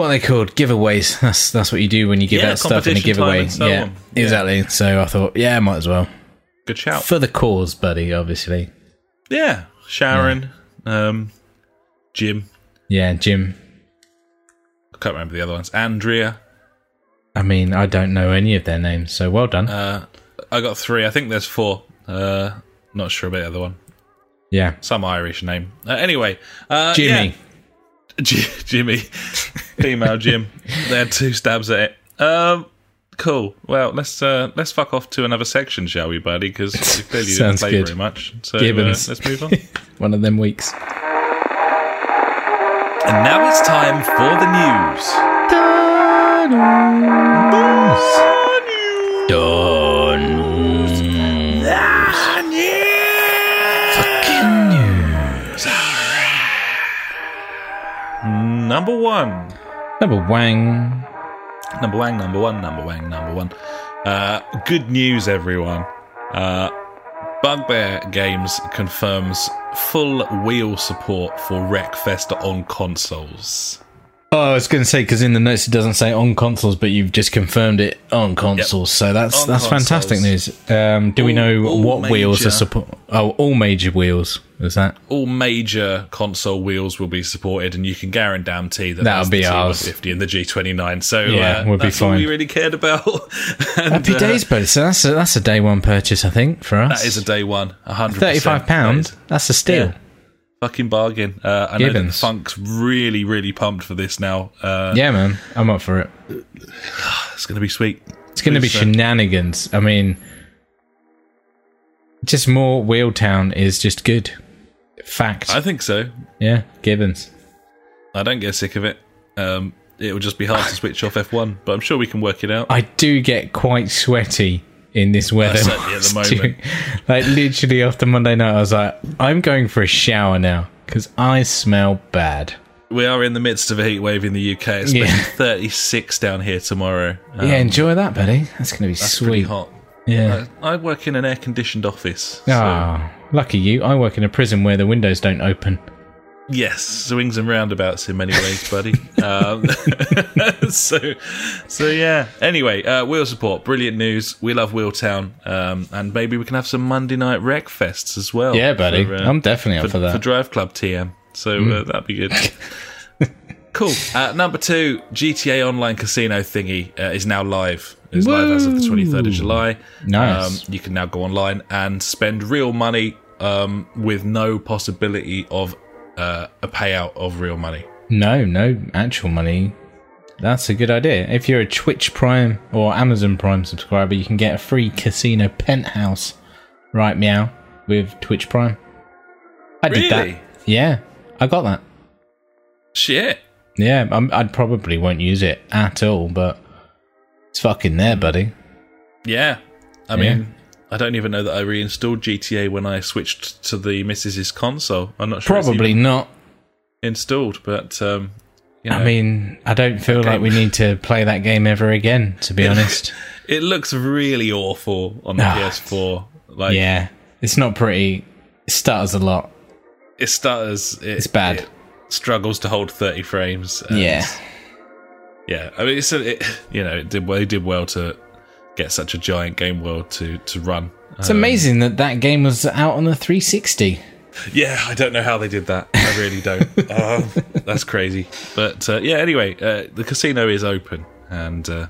What are they called? Giveaways. That's that's what you do when you give Yeah, out stuff in a giveaway. so yeah, on. Yeah. exactly. So I thought, yeah, might as well good shout. for the cause, buddy. Obviously, Yeah, Sharon, um, Jim. yeah, Jim. I can't remember the other ones. Andrea. I mean, I don't know any of their names, so well done. Uh, I got three. I think there's four. Uh, not sure about the other one. yeah, Some Irish name. Uh, anyway, uh, Jimmy. yeah. Jimmy, female Jim. They had two stabs at it. Um, cool. Well, let's uh, let's fuck off to another section, shall we, buddy? Because you clearly didn't Sounds play good. very much. So uh, Gibbons. let's move on. One of them weeks. and now it's time for the news. Fucking news. Number one. Number Wang. Number Wang, number one, number one, number one. Uh, good news, everyone. Uh, Bugbear Games confirms full wheel support for Wreckfest on consoles. Oh, I was going to say because in the notes it doesn't say on consoles, but you've just confirmed it on consoles. So that's On that's fantastic news. Um, do we know all what wheels are support? Oh, all major wheels. Is that? All major console wheels will be supported, and you can guarantee that That'll that's be the ours. T150 and the G29. So Yeah, uh, we'll be that's all fine. we really cared about. And, Happy uh, days, buddy. So that's a, that's a day one purchase, I think, for us. That is a day one. 100%. thirty-five That That's a steal. Yeah. Fucking bargain. Uh, I know that the Funk's really, really pumped for this now. Uh, Yeah, man, I'm up for it. It's going to be sweet. It's going to be uh, shenanigans. I mean, just more Wheel Town is just good. Fact. I think so. yeah, Gibbons. I don't get sick of it. Um, it will just be hard to switch off F1, but I'm sure we can work it out. I do get quite sweaty in this weather. certainly at the moment. like literally after Monday night, I was like, I'm going for a shower now because I smell bad. We are in the midst of a heat wave in the UK. It's Yeah. supposed to be 36 down here tomorrow. Um, yeah, enjoy that, buddy. That's going to be sweet. hot. Yeah. I work in an air conditioned office. So, Ah, lucky you. I work in a prison where the windows don't open. Yes, swings and roundabouts in many ways, buddy. um, so, so yeah. Anyway, uh, wheel support, brilliant news. We love Wheeltown, um, and maybe we can have some Monday night Wreckfests as well. Yeah, buddy. for, uh, I'm definitely up for, for that. for Drive Club TM. So Mm. uh, that'd be good. cool. Uh, number two, GTA Online Casino thingy uh, is now live. It's live as of the 23rd of July. Nice. Um, you can now go online and spend real money um, with no possibility of uh, a payout of real money. No, no actual money. That's a good idea. If you're a Twitch Prime or Amazon Prime subscriber, you can get a free casino penthouse. Right, meow, with Twitch Prime. I did Really? that. Yeah, I got that. Shit. Yeah, I'm, I'd probably won't use it at all, but it's fucking there, buddy. Yeah. I Yeah. mean, I don't even know that I reinstalled GTA when I switched to the Mrs.'s console. I'm not sure Probably not. installed, but um, you know, I mean, I don't feel like we need to play that game ever again, to be honest. it looks really awful on the Ah. PS4. Like, yeah, it's not pretty. It stutters a lot. it stutters. It, It's bad. it struggles to hold 30 frames. Yeah. Yeah. I mean, it's a, it, you know, it did well. They did well to get such a giant game world to to run. It's Um, amazing that that game was out on the 360. Yeah, I don't know how they did that. I really don't. um, that's crazy. But uh, yeah, anyway, uh, the casino is open, and uh,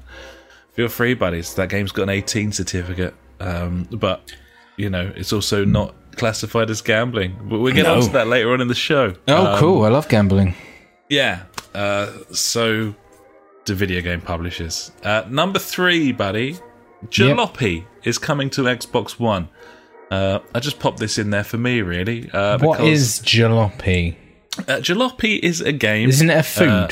feel free, buddies. That game's got an 18 certificate, um, but you know it's also not classified as gambling. But we'll get No. onto that later on in the show. Oh, Um, cool. I love gambling. Yeah. Uh, so, the video game publishers. Uh, number three, buddy, Jalopy is coming to Xbox One. Uh, I just popped this in there for me, really. Uh, What is jalopy? Uh, jalopy is a game. Isn't it a food? Uh,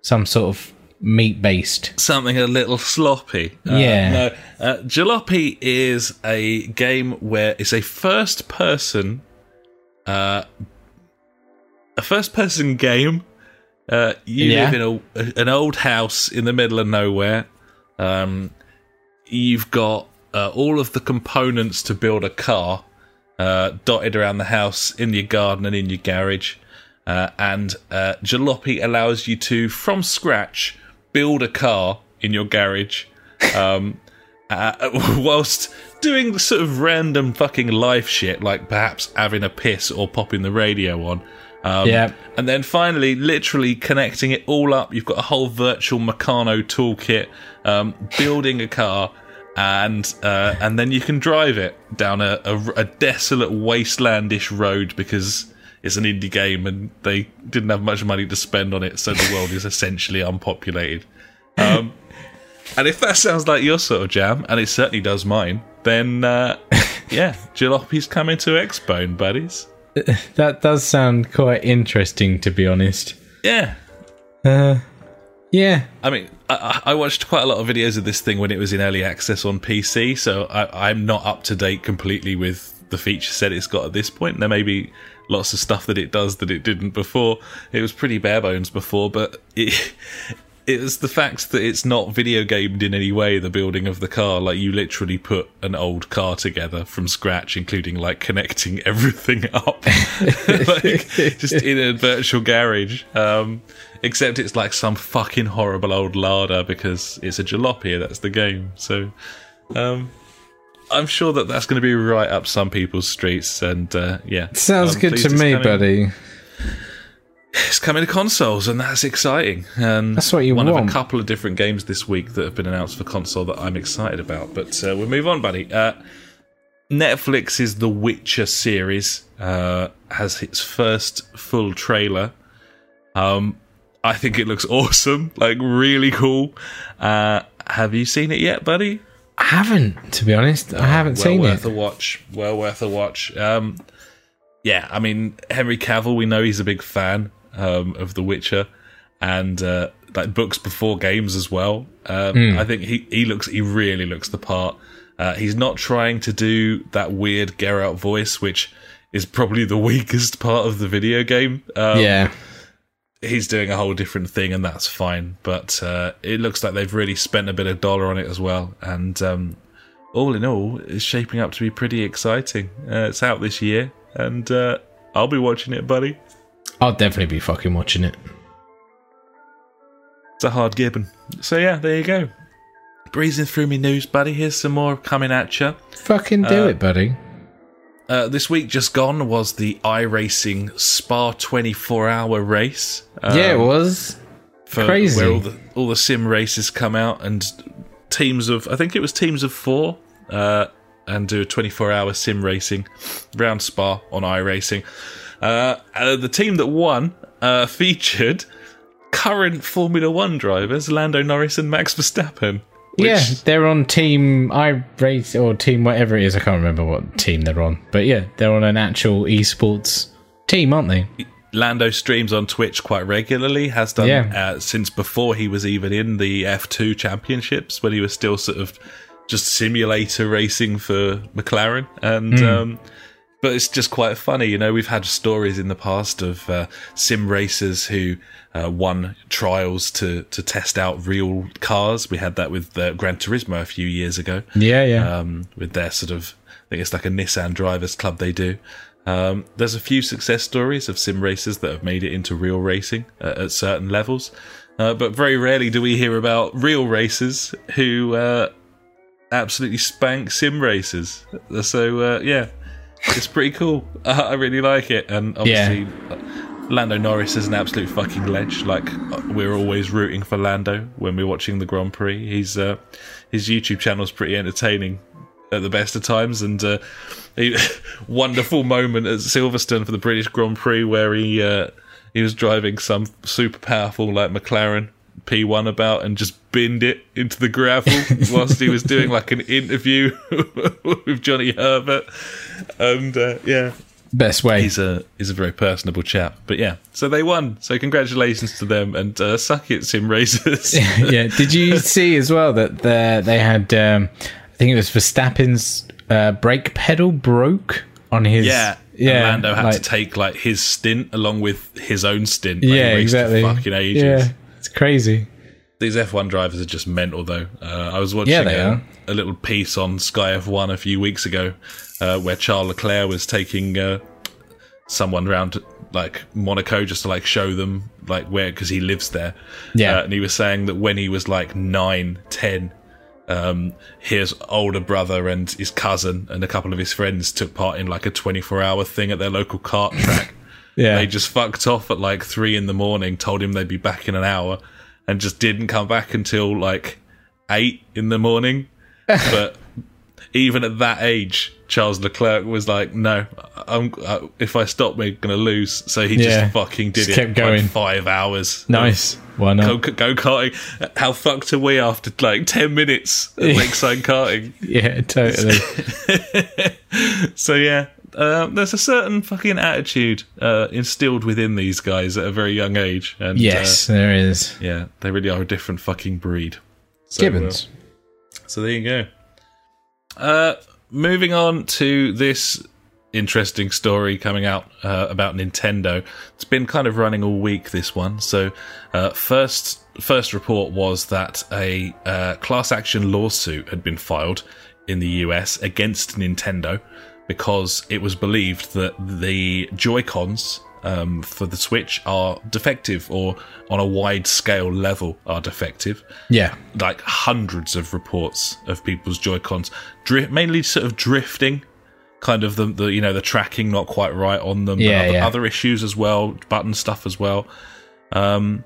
Some sort of meat based. something a little sloppy. Uh, Yeah. No, uh, Jalopy is a game where it's a first person, uh, a first person game. Uh, you Yeah. live in a, an old house in the middle of nowhere. Um, you've got uh, all of the components to build a car uh, dotted around the house, in your garden, and in your garage. Uh, and uh, Jalopy allows you to, from scratch, build a car in your garage, um, uh, whilst doing sort of random fucking life shit, like perhaps having a piss or popping the radio on. Um, Yeah. And then finally, literally connecting it all up. You've got a whole virtual Meccano toolkit, um, building a car, and uh, and then you can drive it down a, a, a desolate wastelandish road because it's an indie game and they didn't have much money to spend on it, so the world is essentially unpopulated. Um, and if that sounds like your sort of jam, and it certainly does mine, then uh, yeah, Jalopy's coming to Xbone, buddies. That does sound quite interesting, to be honest. Yeah, Uh, yeah. I mean, I, I watched quite a lot of videos of this thing when it was in early access on PC, so I, I'm not up to date completely with the feature set it's got at this point. There may be lots of stuff that it does that it didn't before. It was pretty bare bones before, but it, it was the fact that it's not video gamed in any way. The building of the car, like you literally put an old car together from scratch, including like connecting everything up, like just in a virtual garage. Um, except it's like some fucking horrible old larder because it's a jalopy. That's the game. So, um, I'm sure that that's going to be right up some people's streets. And uh, yeah, Sounds I'm good to me, buddy. It's coming to consoles, and that's exciting. And That's what you one of a couple of different games this week that have been announced for console that I'm excited about. But uh, we'll move on, buddy. Uh, Netflix's The Witcher series uh, has its first full trailer. Um, I think it looks awesome, like really cool. Uh, have you seen it yet, buddy? I haven't, to be honest. I haven't well seen it. Well worth a watch. Well worth a watch. Um, yeah, I mean Henry Cavill. We know he's a big fan um, of The Witcher, and uh, like books before games as well. Um, Hmm. I think he he looks he really looks the part. Uh, he's not trying to do that weird Geralt voice, which is probably the weakest part of the video game. Um, yeah. he's doing a whole different thing, and that's fine. But uh, it looks like they've really spent a bit of dollar on it as well, and um, all in all, it's shaping up to be pretty exciting. Uh, it's out this year, and uh, I'll be watching it, buddy. I'll definitely be fucking watching it. It's a hard gibbon. So yeah, there you go. Breezing through me news, buddy. Here's some more coming at you. Fucking do Uh, it, buddy. Uh, this week just gone was the iRacing Spa 24 hour race. Um, yeah, it was. for Crazy. where all the all the sim races come out and teams of I think it was teams of four uh, and do a 24 hour sim racing round Spa on iRacing. Uh, uh, the team that won uh, featured current Formula One drivers Lando Norris and Max Verstappen. Which, yeah, they're on team I race or team whatever it is. I can't remember what team they're on, but yeah, they're on an actual esports team, aren't they? Lando streams on Twitch quite regularly, has done Yeah. uh, since before he was even in the F2 championships, when he was still sort of just simulator racing for McLaren. And, um, but it's just quite funny, you know. We've had stories in the past of uh, sim racers who uh, won trials to, to test out real cars. We had that with uh, Gran Turismo a few years ago Yeah, yeah. um, with their sort of, I think it's like a Nissan drivers club they do. Um, there's a few success stories of sim racers that have made it into real racing uh, at certain levels, uh, but very rarely do we hear about real racers who uh, absolutely spank sim racers. So uh, yeah, it's pretty cool. I really like it, and obviously. Lando Norris is an absolute fucking ledge. Like uh, we're always rooting for Lando when we're watching the Grand Prix. He's uh, his YouTube channel's pretty entertaining at the best of times, and uh, he, wonderful moment at Silverstone for the British Grand Prix where he uh, he was driving some super powerful like McLaren P1 about and just binned it into the gravel whilst he was doing like an interview with Johnny Herbert, and uh, yeah. Best way. He's a he's a very personable chap. But yeah, so they won. So congratulations to them and uh, suck it, sim racers. yeah. Did you see as well that the, they had? Um, I think it was Verstappen's uh, brake pedal broke on his. Yeah, yeah. And Lando had like- to take like his stint along with his own stint. Like, yeah, exactly. Fucking ages. Yeah, it's crazy. These F1 drivers are just mental, though. Uh, I was watching Yeah, a, a little piece on Sky F1 a few weeks ago uh, where Charles Leclerc was taking uh, someone around like Monaco just to like show them like where because he lives there. Yeah. Uh, and he was saying that when he was like nine, ten, um, his older brother and his cousin and a couple of his friends took part in like a 24 hour thing at their local kart track. Yeah, They just fucked off at like three in the morning, told him they'd be back in an hour, and just didn't come back until like eight in the morning. but even at that age, Charles Leclerc was like, "No, I'm, uh, if I stop, we're gonna lose." So he Yeah. just fucking did Just it. kept like going. five hours. nice. Why Go, not? go karting. How fucked are we after like ten minutes of lakeside karting? Yeah, totally. So yeah, um, there's a certain fucking attitude uh, instilled within these guys at a very young age, and uh, yes, there is. yeah, they really are a different fucking breed. So, Gibbons. uh, so there you go. Uh, moving on to this interesting story coming out uh, about Nintendo. It's been kind of running all week. This one. So uh, first, first report was that a uh, class action lawsuit had been filed in the US against Nintendo because it was believed that the Joy Cons um, for the Switch are defective or on a wide scale level are defective Yeah, like hundreds of reports of people's Joy Cons, dri- mainly sort of drifting, kind of the, the you know the tracking not quite right on them, Yeah, other, yeah. other issues as well, button stuff as well. Um,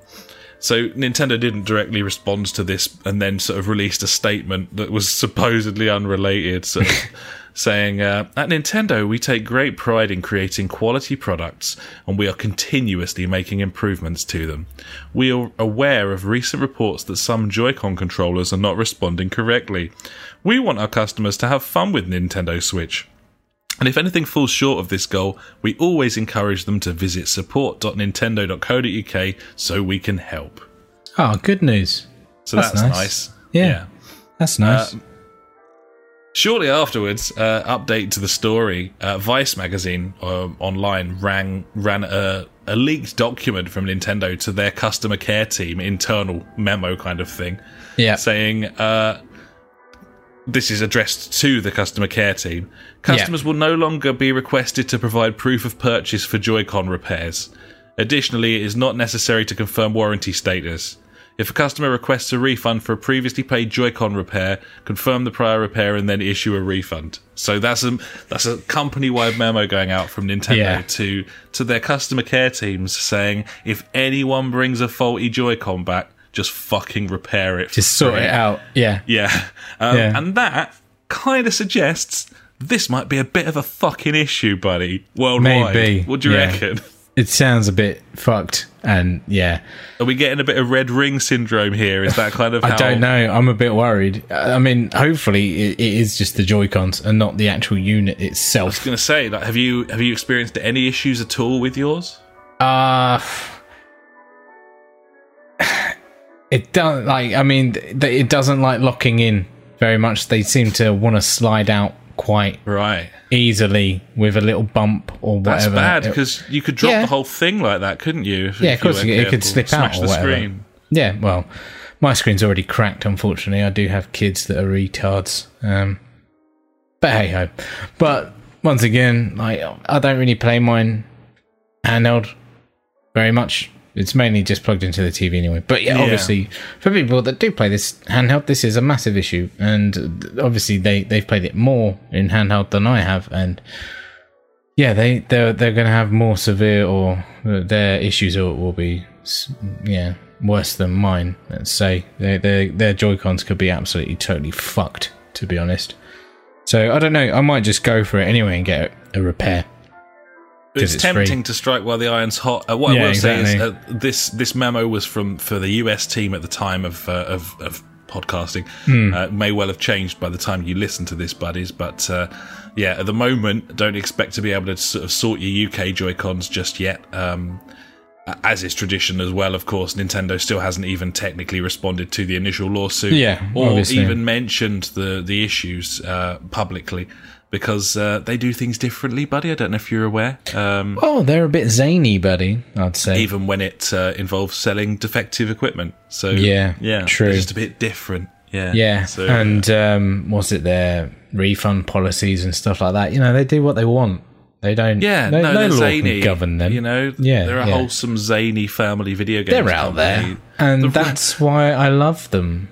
so Nintendo didn't directly respond to this, and then sort of released a statement that was supposedly unrelated, of saying, uh, "At Nintendo, we take great pride in creating quality products, and we are continuously making improvements to them. We are aware of recent reports that some Joy-Con controllers are not responding correctly. We want our customers to have fun with Nintendo Switch." And if anything falls short of this goal, we always encourage them to visit support.nintendo.co.uk so we can help. Oh, good news. So That's that's, nice. nice. Yeah. That's nice. Shortly afterwards, uh, update to the story. Uh, Vice magazine um, online ran ran a, a leaked document from Nintendo to their customer care team, internal memo kind of thing, yeah. saying uh, this is addressed to the customer care team. Customers will no longer be requested to provide proof of purchase for Joy-Con repairs. Additionally, it is not necessary to confirm warranty status. If a customer requests a refund for a previously paid Joy-Con repair, confirm the prior repair and then issue a refund. So that's a that's a company-wide memo going out from Nintendo Yeah. to to their customer care teams saying if anyone brings a faulty Joy-Con back, just fucking repair it. Just sort free. it out. Yeah. Yeah. Um, Yeah. And that kind of suggests this might be a bit of a fucking issue, buddy, worldwide. Maybe, What do you yeah. reckon? It sounds a bit fucked. And yeah, Are we getting a bit of red ring syndrome here? Is that kind of how I don't know. I'm a bit worried. I mean, hopefully it, it is just the Joy Cons and not the actual unit itself. I was going to say, like, have you have you experienced any issues at all with yours? Uh it doesn't like. I mean, it doesn't like locking in very much. They seem to want to slide out quite Right. easily with a little bump or whatever. That's bad because you could drop Yeah. the whole thing like that, couldn't you? If, Yeah, if of course you it could slip Smash out the or whatever. screen. Yeah, well, my screen's already cracked. Unfortunately, I do have kids that are retards. Um, but hey ho. But once again, like I don't really play mine handheld very much. It's mainly just plugged into the TV anyway. But yeah, Yeah. obviously, for people that do play this handheld, this is a massive issue, and obviously they they've played it more in handheld than I have, and yeah, they they're they're going to have more severe or their issues will, will be yeah worse than mine. Let's say their their their Joy Cons could be absolutely totally fucked. To be honest, so I don't know. I might just go for it anyway and get a, a repair. It's, it's tempting free. to strike while the iron's hot. Uh, what Yeah, I will say is uh, this this memo was from for the US team at the time of uh, of, of podcasting. Uh, may well have changed by the time you listen to this, buddies. But uh, yeah, at the moment, don't expect to be able to sort of sort your UK Joy Cons just yet. Um, as is tradition as well, of course, Nintendo still hasn't even technically responded to the initial lawsuit, Yeah, or obviously. even mentioned the the issues uh, publicly because uh, they do things differently, buddy. I don't know if you're aware. Um, Oh, they're a bit zany, buddy. I'd say. even when it uh, involves selling defective equipment. So Yeah, yeah, true. they're just a bit different. Yeah, yeah, So, and um, was it their refund policies and stuff like that? You know, they do what they want. They don't. yeah, no, no, no they're law zany. can govern them. You know, Yeah, they're a yeah. wholesome zany family video game. they're out there, and that's why I love them.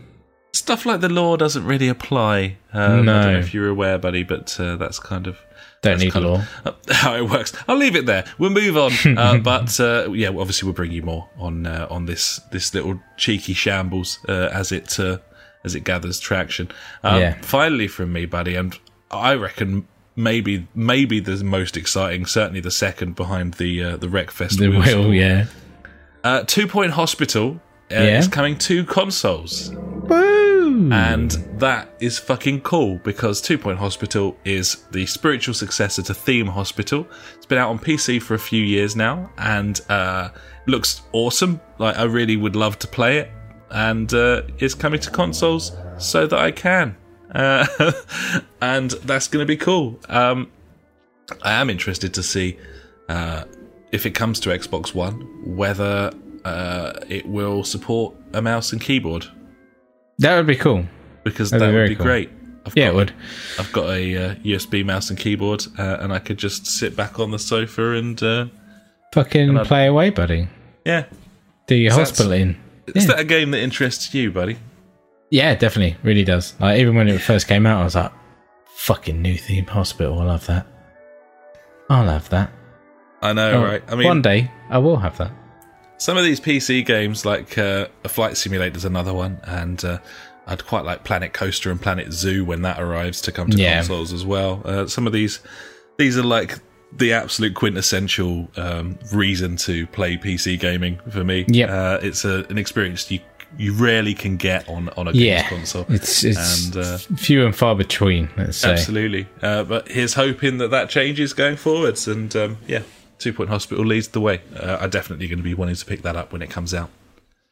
Stuff like the law doesn't really apply. Um, I No. don't know if you're aware, buddy, but uh, that's kind of Don't need law. of how it works. I'll leave it there. We'll move on. Uh, but uh, yeah, well, obviously we'll bring you more on uh, on this this little cheeky shambles uh, as it uh, as it gathers traction. Um, Yeah. Finally, from me, buddy, and I reckon maybe maybe the most exciting, certainly the second behind the uh, the Wreckfest. The wheel will, yeah. Uh, Two Point Hospital. Uh, Yeah. is coming to consoles. Woo! And that is fucking cool because Two Point Hospital is the spiritual successor to Theme Hospital. It's been out on PC for a few years now and uh, looks awesome. Like, I really would love to play it. And uh, it's coming to consoles so that I can. Uh, and that's going to be cool. Um, I am interested to see uh, if it comes to Xbox One whether uh, it will support a mouse and keyboard that would be cool. because That'd that be would be cool. great. I've Yeah, got, it would. I've got a uh, USB mouse and keyboard, uh, and I could just sit back on the sofa and uh, Fucking I'd- play away, buddy. yeah. Do your that's- hospital in. Is Yeah. that a game that interests you, buddy? Yeah, definitely, really does. Like even when it first came out, I was like, "Fucking new theme hospital, I love that. I'll have that." I know, Oh, right? I mean, one day I will have that. Some of these PC games, like uh, a Flight Simulator, is another one, and uh, I'd quite like Planet Coaster and Planet Zoo when that arrives to come to Yeah. consoles as well. Uh, some of these, these are like the absolute quintessential um, reason to play PC gaming for me. Yep. uh, it's a, an experience you you rarely can get on on a games Yeah, console. it's it's And, uh, few and far between. Let's say. Absolutely. Uh, but here's hoping that that changes going forwards. And um, yeah, Two Point Hospital leads the way. Uh, I'm definitely going to be wanting to pick that up when it comes out.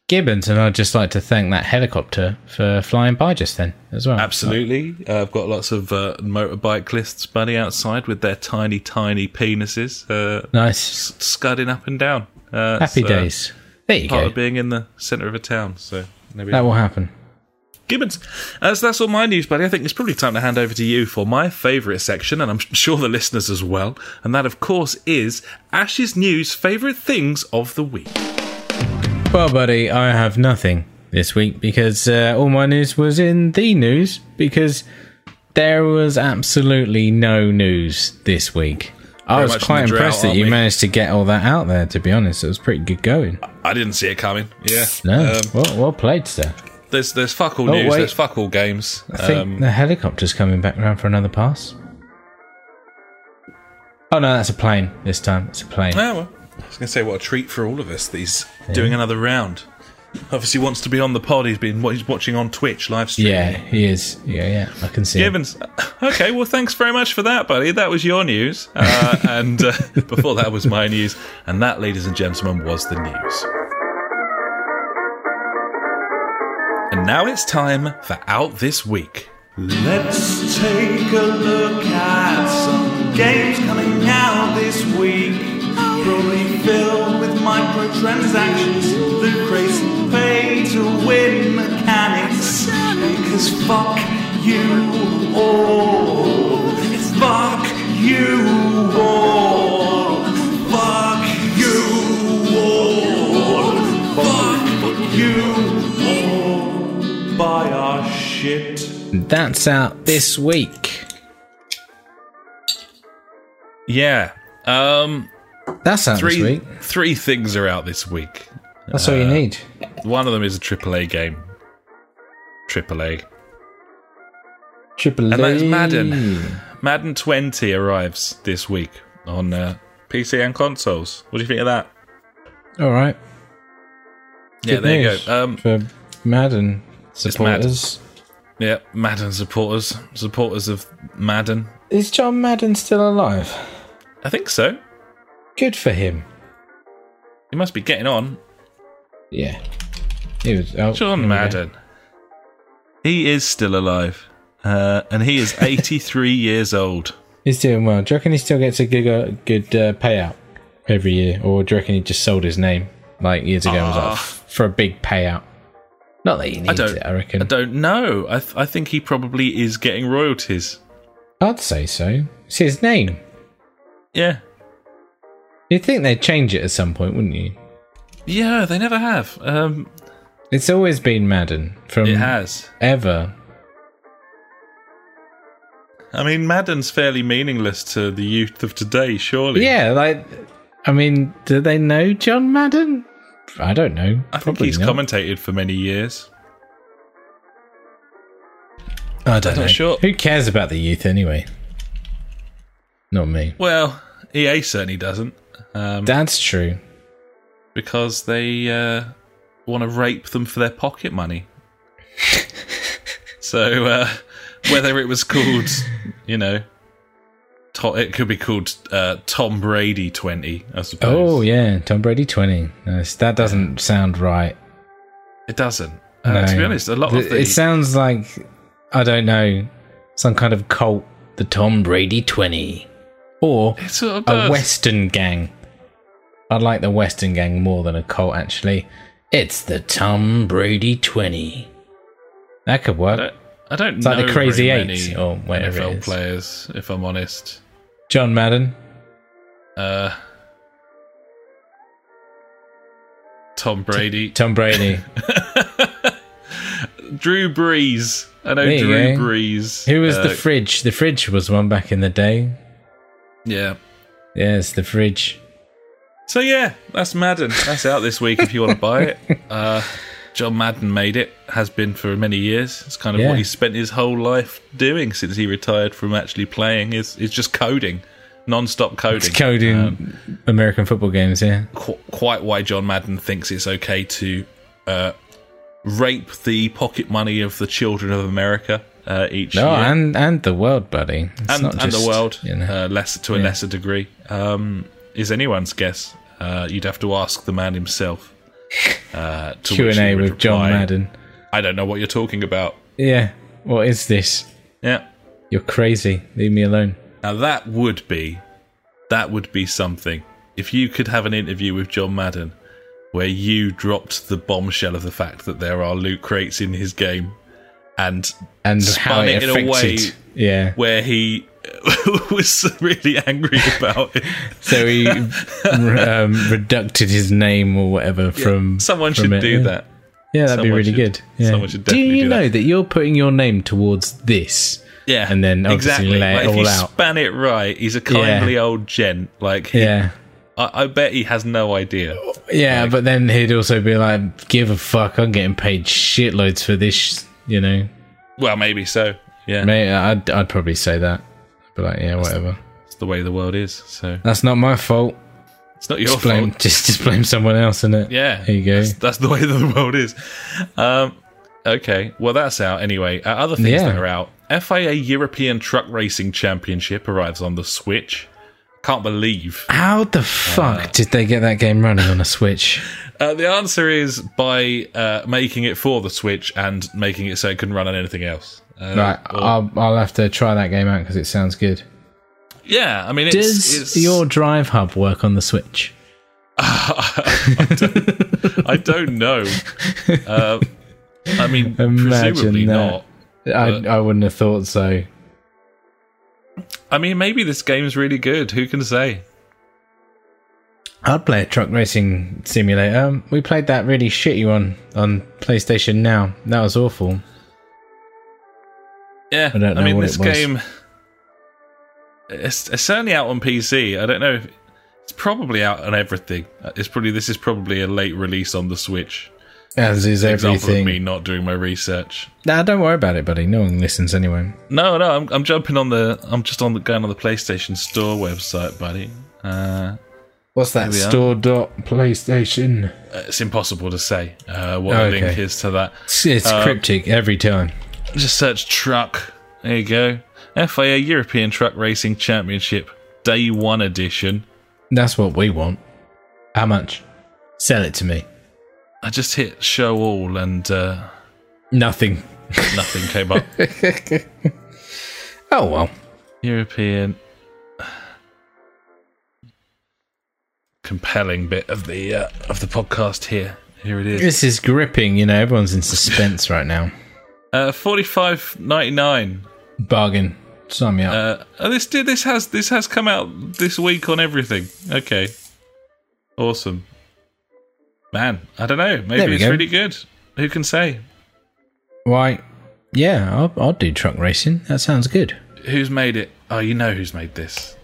Gibbons, and I'd just like to thank that helicopter for flying by just then as well. Absolutely. Uh, I've got lots of uh, motorbike lists, buddy, outside with their tiny, tiny penises uh, Nice. s- scudding up and down. Uh, Happy uh, days. There you Part go. of being in the centre of a town. So That will happen. Gibbons. Uh, so that's all my news, buddy. I think it's probably time to hand over to you for my favourite section, and I'm sure the listeners as well. And that, of course, is Ash's news favourite things of the week. Well, buddy, I have nothing this week because uh, all my news was in the news because there was absolutely no news this week. I was quite drought, impressed that you we? managed to get all that out there. To be honest, it was pretty good going. I didn't see it coming. Yeah. No, Um, well, well played, sir. There's there's fuck all Oh, news. wait. There's fuck all games. I think Um, the helicopter's coming back round for another pass. Oh no, that's a plane this time. It's a plane. oh, well, I was going to say what a treat for all of us that he's doing another round. Obviously wants to be on the pod. He's been he's watching on Twitch live stream. Yeah, he is. Yeah, yeah, I can see. Gibbons. Okay, well, thanks very much for that, buddy. That was your news. Uh, and uh, before that was my news. And that, ladies and gentlemen, was the news. And now it's time for Out This Week. Let's take a look at some games coming out this week. Probably filled with microtransactions, the crazy pay to win mechanics. Because fuck you all. Fuck you all. That's out this week. Yeah. Um, That's out three, this week. three things are out this week. That's all you need. One of them is a AAA game. AAA. Triple And that's Madden. Madden 20 arrives this week on uh, PC and consoles. What do you think of that? All right. Yeah, Good there you go. Um, for Madden supporters. Yeah, Madden supporters, supporters of Madden. Is John Madden still alive? I think so. Good for him. He must be getting on. Yeah. He was oh, John here we go. Madden. He is still alive, uh, and he is 83 years old. He's doing well. Do you reckon he still gets a good uh, good uh, payout every year, or do you reckon he just sold his name like years ago and was like, Ah. For a big payout? Not that he needs don't- it, I reckon. I don't know. I, th- I think he probably is getting royalties. I'd say so. It's his name. Yeah, You'd think they'd change it at some point, wouldn't you? yeah. They never have. Um, It's always been Madden from it has. ever. I mean, Madden's fairly meaningless to the youth of today, surely. Yeah, like I mean, do they know John Madden? I don't know. I think he's not. commentated for many years. I don't I'm know. sure. Who cares about the youth anyway? Not me. Well, EA certainly doesn't, um, That's true. because they uh, want to rape them for their pocket money. so uh, whether it was called, you know, it could be called uh, Tom Brady twenty, I suppose. Oh yeah, Tom Brady twenty. Nice. That doesn't sound right. it doesn't. Uh, To be honest, a lot of the it sounds like I don't know some kind of cult. The Tom Brady twenty, or it sort of a. Western gang. I like the Western gang more than a cult. Actually, it's the Tom Brady twenty. That could I work. don't, I don't It's like the Crazy Eight, or whatever it NFL players, if I'm honest. John Madden. Uh, Tom Brady, Tom Brady. Drew Brees. I know There Drew. Brees. Who was Uh, the fridge? The fridge was one back in the day. yeah. Yes, the fridge. So yeah, that's Madden. That's out this week if you want to buy it. Uh, John Madden made it. Has been for many years. It's kind of Yeah. what he spent his whole life doing since he retired from actually playing. Is is just coding, non-stop coding. It's coding Um, American football games, yeah. qu- quite why John Madden thinks it's okay to uh, rape the pocket money of the children of America uh, each No, year. and and the world, buddy. It's and, just, the world, You know. uh, less to a Yeah. lesser degree, um, is anyone's guess. Uh, you'd have to ask the man himself. Uh, Q and A with John reply, Madden. I don't know what you're talking about. Yeah. What is this? Yeah. You're crazy. Leave me alone. Now that would be, that would be something. If you could have an interview with John Madden, where you dropped the bombshell of the fact that there are loot crates in his game, and And Spun how it it in a way- yeah. where he was really angry about it. So he um, reducted his name or whatever from. Someone from should it, do yeah. that. Yeah, that'd be really should- good. Yeah. someone should definitely do you do know that. that. you're putting your name towards this? Yeah, And then exactly. lay it like, if you out. span it right, he's a kindly old gent. Like, he, Yeah. I, I bet he has no idea. Yeah, but then he'd also be like, "Give a fuck! I'm getting paid shitloads for this." You know, Well, maybe so. Yeah, Mate, I'd I'd probably say that. But like, yeah, whatever. it's the way the world is. So That's not my fault. it's not your Just blame, fault. just just blame someone else, innit? Yeah, There you go. That's, that's the way the world is. Um, okay, well that's out anyway. Uh, other things Yeah. that are out: FIA European Truck Racing Championship arrives on the Switch. Can't believe. How the fuck did they get that game running on a Switch? Uh, the answer is by uh, making it for the Switch and making it so it can run on anything else. Uh, Right, or- I'll I'll have to try that game out because it sounds good. yeah, I mean, it's, Does it's, your Drive Hub work on the Switch? I don't know. Uh, I mean, Imagine presumably that. not. I I wouldn't have thought so. I mean, maybe this game's really good. Who can say? I'd play a truck racing simulator. Um, we played that really shitty one on PlayStation Now. That was awful. Yeah, I don't know I mean, this it game. It's, it's certainly out on PC. I don't know. if It's probably out on everything. Uh, It's probably this is probably a late release on the Switch. As is Example of me not doing my research. Nah, don't worry about it, buddy. No one listens anyway. No, no, I'm, I'm jumping on the. I'm just on the going on the PlayStation Store website, buddy. Uh, What's that? Store dot PlayStation. Uh, it's impossible to say uh, what Oh, the link is to that. It's, it's Uh, cryptic every time. Just search truck. There you go. FIA European Truck Racing Championship Day One Edition. That's what we want. How much? Sell it to me. I just hit show all and uh, Nothing. nothing came up. Oh well. European compelling bit of the uh, of the podcast here. Here it is. This is gripping. You know, everyone's in suspense right now. Uh, Forty five ninety nine. Bargain. Sign me up. Uh, oh, this did this has this has come out this week on everything. Okay, awesome. Man, I don't know. Maybe it's go. really good. Who can say? Why? Yeah, I'll, I'll do truck racing. That sounds good. Who's made it? Oh, you know who's made this.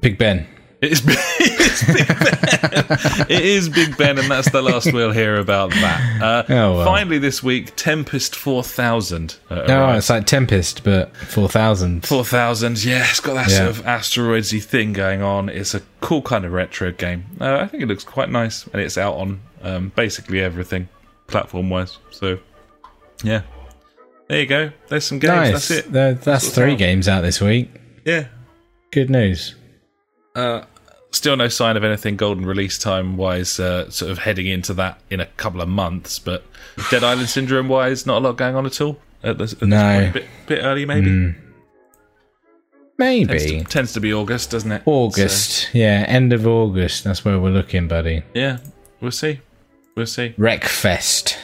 Big Ben. It's, it's Big Ben. it is Big Ben, and that's the last we'll hear about that. Uh, Oh, well. Finally, this week, Tempest 4000. Uh, Oh, it's like Tempest, but four thousand. 4000, yeah, it's got that Yeah. sort of asteroidsy thing going on. It's a cool kind of retro game. Uh, I think it looks quite nice, and it's out on um, basically everything platform wise. So, yeah. There you go. There's some games. Nice. That's it. There- that's three out. games out this week. Yeah. Good news. Uh, still no sign of anything golden release time wise, uh, sort of heading into that in a couple of months. But Dead Island Syndrome wise, not a lot going on at all. At this, at this No. Point. bit, bit early maybe. Tends, Maybe to, tends to be August, doesn't it? August. yeah, end of August. That's where we're looking, buddy. Yeah, we'll see. We'll see. Wreckfest.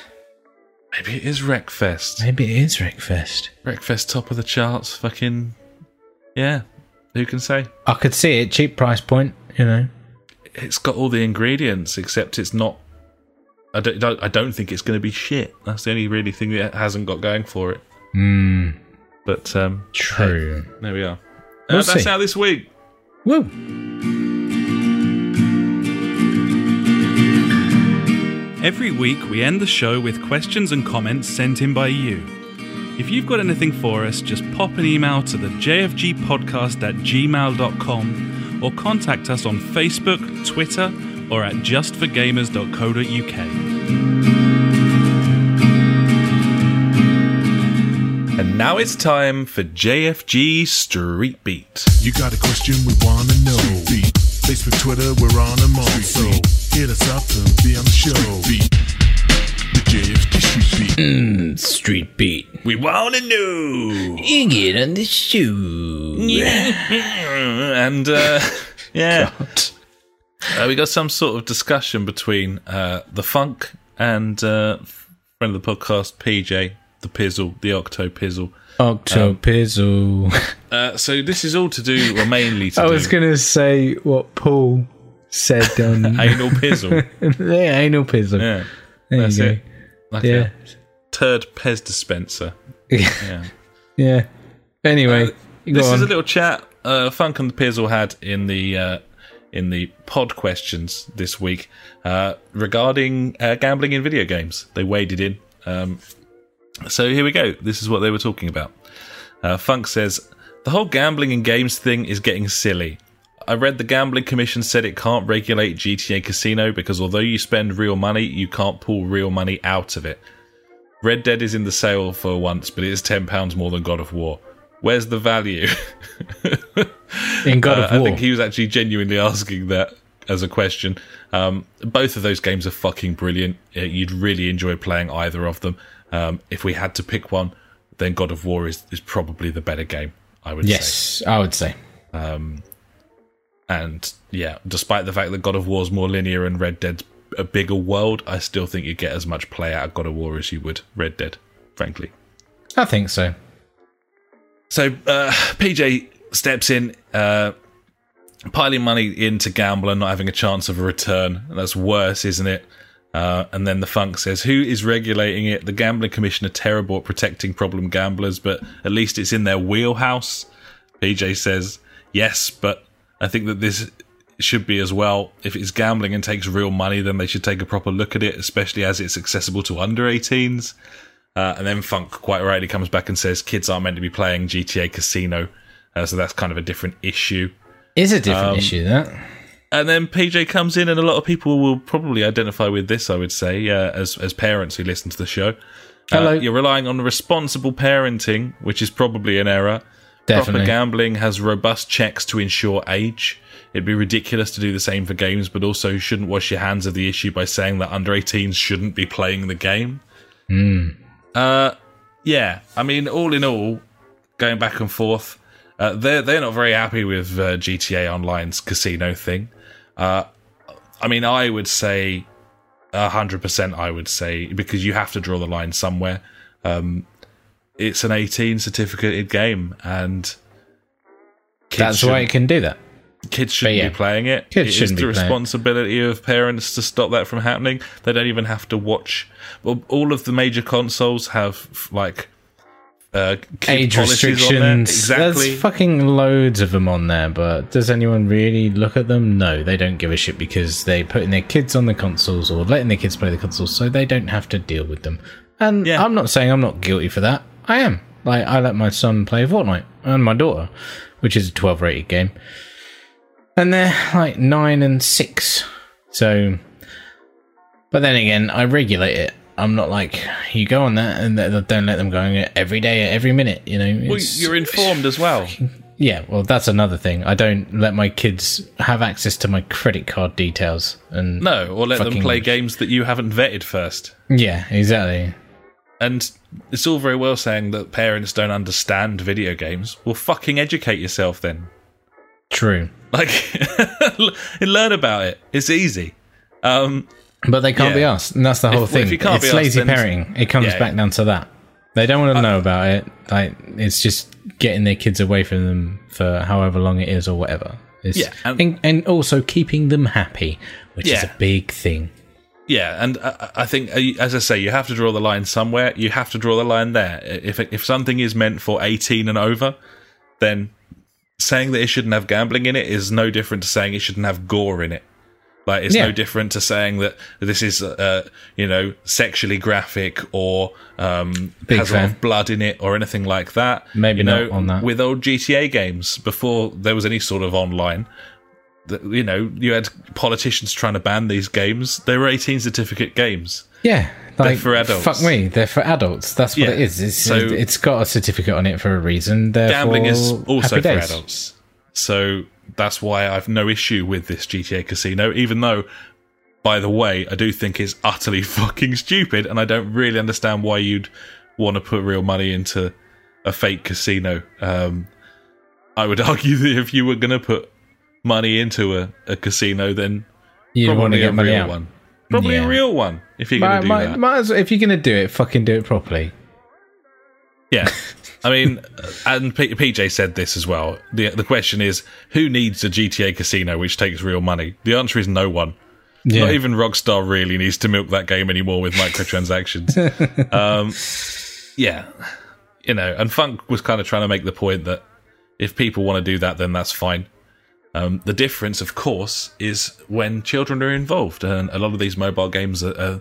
Maybe it is Wreckfest. Maybe it is Wreckfest. Wreckfest top of the charts. Fucking yeah. Who can say? I could see it. Cheap price point. You know. It's got all the ingredients, except it's not. I don't. don't- I don't think it's going to be shit. That's the only really thing that hasn't got going for it. Hmm. But um, True. There we are. We'll uh, that's see. out this week. Woo. Every week, we end the show with questions and comments sent in by you. If you've got anything for us, just pop an email to the jfgpodcast at gmail.com or contact us on Facebook, Twitter, or at justforgamers.co.uk. And now it's time for JFG Street Beat. You got a question we wanna know. Beat. Facebook, Twitter, we're on them all. So hit us up and be on the show. Beat. JFG Street Beat. Street beat. We want to know. You get on the shoe. and uh, yeah, uh, we got some sort of discussion between uh, the Funk and uh, friend of the podcast, PJ, the Pizzle, the Octo Pizzle. Octopizzle. Uh, so this is all to do, or mainly to I do, was going to say what Paul said on. anal Pizzle. yeah, anal pizzle. Yeah, there that's it. Like Yeah. a turd Pez dispenser. Yeah. Yeah. Anyway, Uh, This on. is a little chat uh, Funk and the Pizzle had in the uh, in the pod questions this week uh, regarding uh, gambling in video games. They waded in. Um, so here we go. This is what they were talking about. Uh, Funk says the whole gambling in games thing is getting silly. I read the gambling commission said it can't regulate GTA Casino because although you spend real money, you can't pull real money out of it. Red Dead is in the sale for once, but it is ten pounds more than God of War. Where's the value? in God Uh, of War. I think he was actually genuinely asking that as a question. Um, both of those games are fucking brilliant. You'd really enjoy playing either of them. Um, if we had to pick one, then God of War is, is probably the better game. I would say. yes, I would say. And yeah, despite the fact that God of War is more linear and Red Dead's a bigger world, I still think you get as much play out of God of War as you would Red Dead. Frankly. I think so. So uh, PJ steps in, uh, piling money in to gamble and not having a chance of a return. That's worse, isn't it? Uh, and then the funk says, "Who is regulating it? The gambling commission are terrible at protecting problem gamblers, but at least it's in their wheelhouse." PJ says, "Yes, but I think that this should be as well. If it's gambling and takes real money, then they should take a proper look at it, especially as it's accessible to under 18s." Uh, and then Funk quite rightly comes back and says kids aren't meant to be playing GTA Casino, uh, so that's kind of a different issue. Is a different Um, issue that. And then PJ comes in, and a lot of people will probably identify with this. I would say, uh, as as parents who listen to the show, Hello. Uh, you're relying on responsible parenting, which is probably an error. Definitely. Proper gambling has robust checks to ensure age. It'd be ridiculous to do the same for games, but also you shouldn't wash your hands of the issue by saying that under 18s shouldn't be playing the game. Uh, yeah, I mean, all in all, going back and forth, uh, they're they're not very happy with uh, GTA Online's casino thing. Uh, I mean, I would say hundred percent. I would say because you have to draw the line somewhere. Um, it's an eighteen certificated game, and That's why it can do that. kids shouldn't yeah, be playing it. kids It is shouldn't the be playing responsibility of parents to stop that from happening. They don't even have to watch. Well, all of the major consoles have like uh, Age policies on there. restrictions. Exactly. There's fucking loads of them on there, but does anyone really look at them? No, they don't give a shit because they're putting their kids on the consoles or letting their kids play the consoles, so they don't have to deal with them. And Yeah. I'm not saying I'm not guilty for that. I am. Like I let my son play Fortnite and my daughter, which is a 12 rated game, and they're like nine and six. So, but then again, I regulate it. I'm not like you go on that and th- don't let them go on it every day, every minute. You know, well, you're informed as well. yeah, well, that's another thing. I don't let my kids have access to my credit card details. And No, or let them play games that you haven't vetted first. yeah, exactly. And it's all very well saying that parents don't understand video games. Well, fucking educate yourself then. True, Like, learn about it. It's easy. Um, but they can't Yeah. be asked, and that's the whole If- thing. if you can't it's asked, lazy parenting. It comes Yeah. back down to that. They don't want to know about it. Like it's just getting their kids away from them for however long it is or whatever. It's, Yeah, and- and, and also keeping them happy, which is a big thing. Yeah, and I, I think, uh, as I say, you have to draw the line somewhere. You have to draw the line there. If if something is meant for eighteen and over, then saying that it shouldn't have gambling in it is no different to saying it shouldn't have gore in it. Like it's Yeah. no different to saying that this is, uh, you know, sexually graphic or um, Big has a lot of blood in it or anything like that. Maybe you not know, on that. With old GTA games, before there was any sort of online, you know, you had politicians trying to ban these games. They were 18 certificate games. Yeah, like they're for adults. Fuck me, they're for adults. That's what Yeah, it is. It's, so- it's got a certificate on it for a reason. Therefore, Gambling is also for adults. So that's why I've no issue with this GTA Casino, even though, by the way, I do think it's utterly fucking stupid, and I don't really understand why you'd want to put real money into a fake casino. Um, I would argue that if you were going to put money into a, a casino, then You want to probably a get money real out. one. Probably Yeah. a real one, if you're going to do might, that. might as well, if you're going to do it, fucking do it properly. Yeah. I mean, and P- PJ said this as well. The the question is, who needs a GTA casino which takes real money? The answer is no one. Yeah. Not even Rockstar really needs to milk that game anymore with microtransactions. um, yeah, you know, and Funk was kind of trying to make the point that if people want to do that, then that's fine. Um, the difference, of course, is when children are involved, and a lot of these mobile games are, are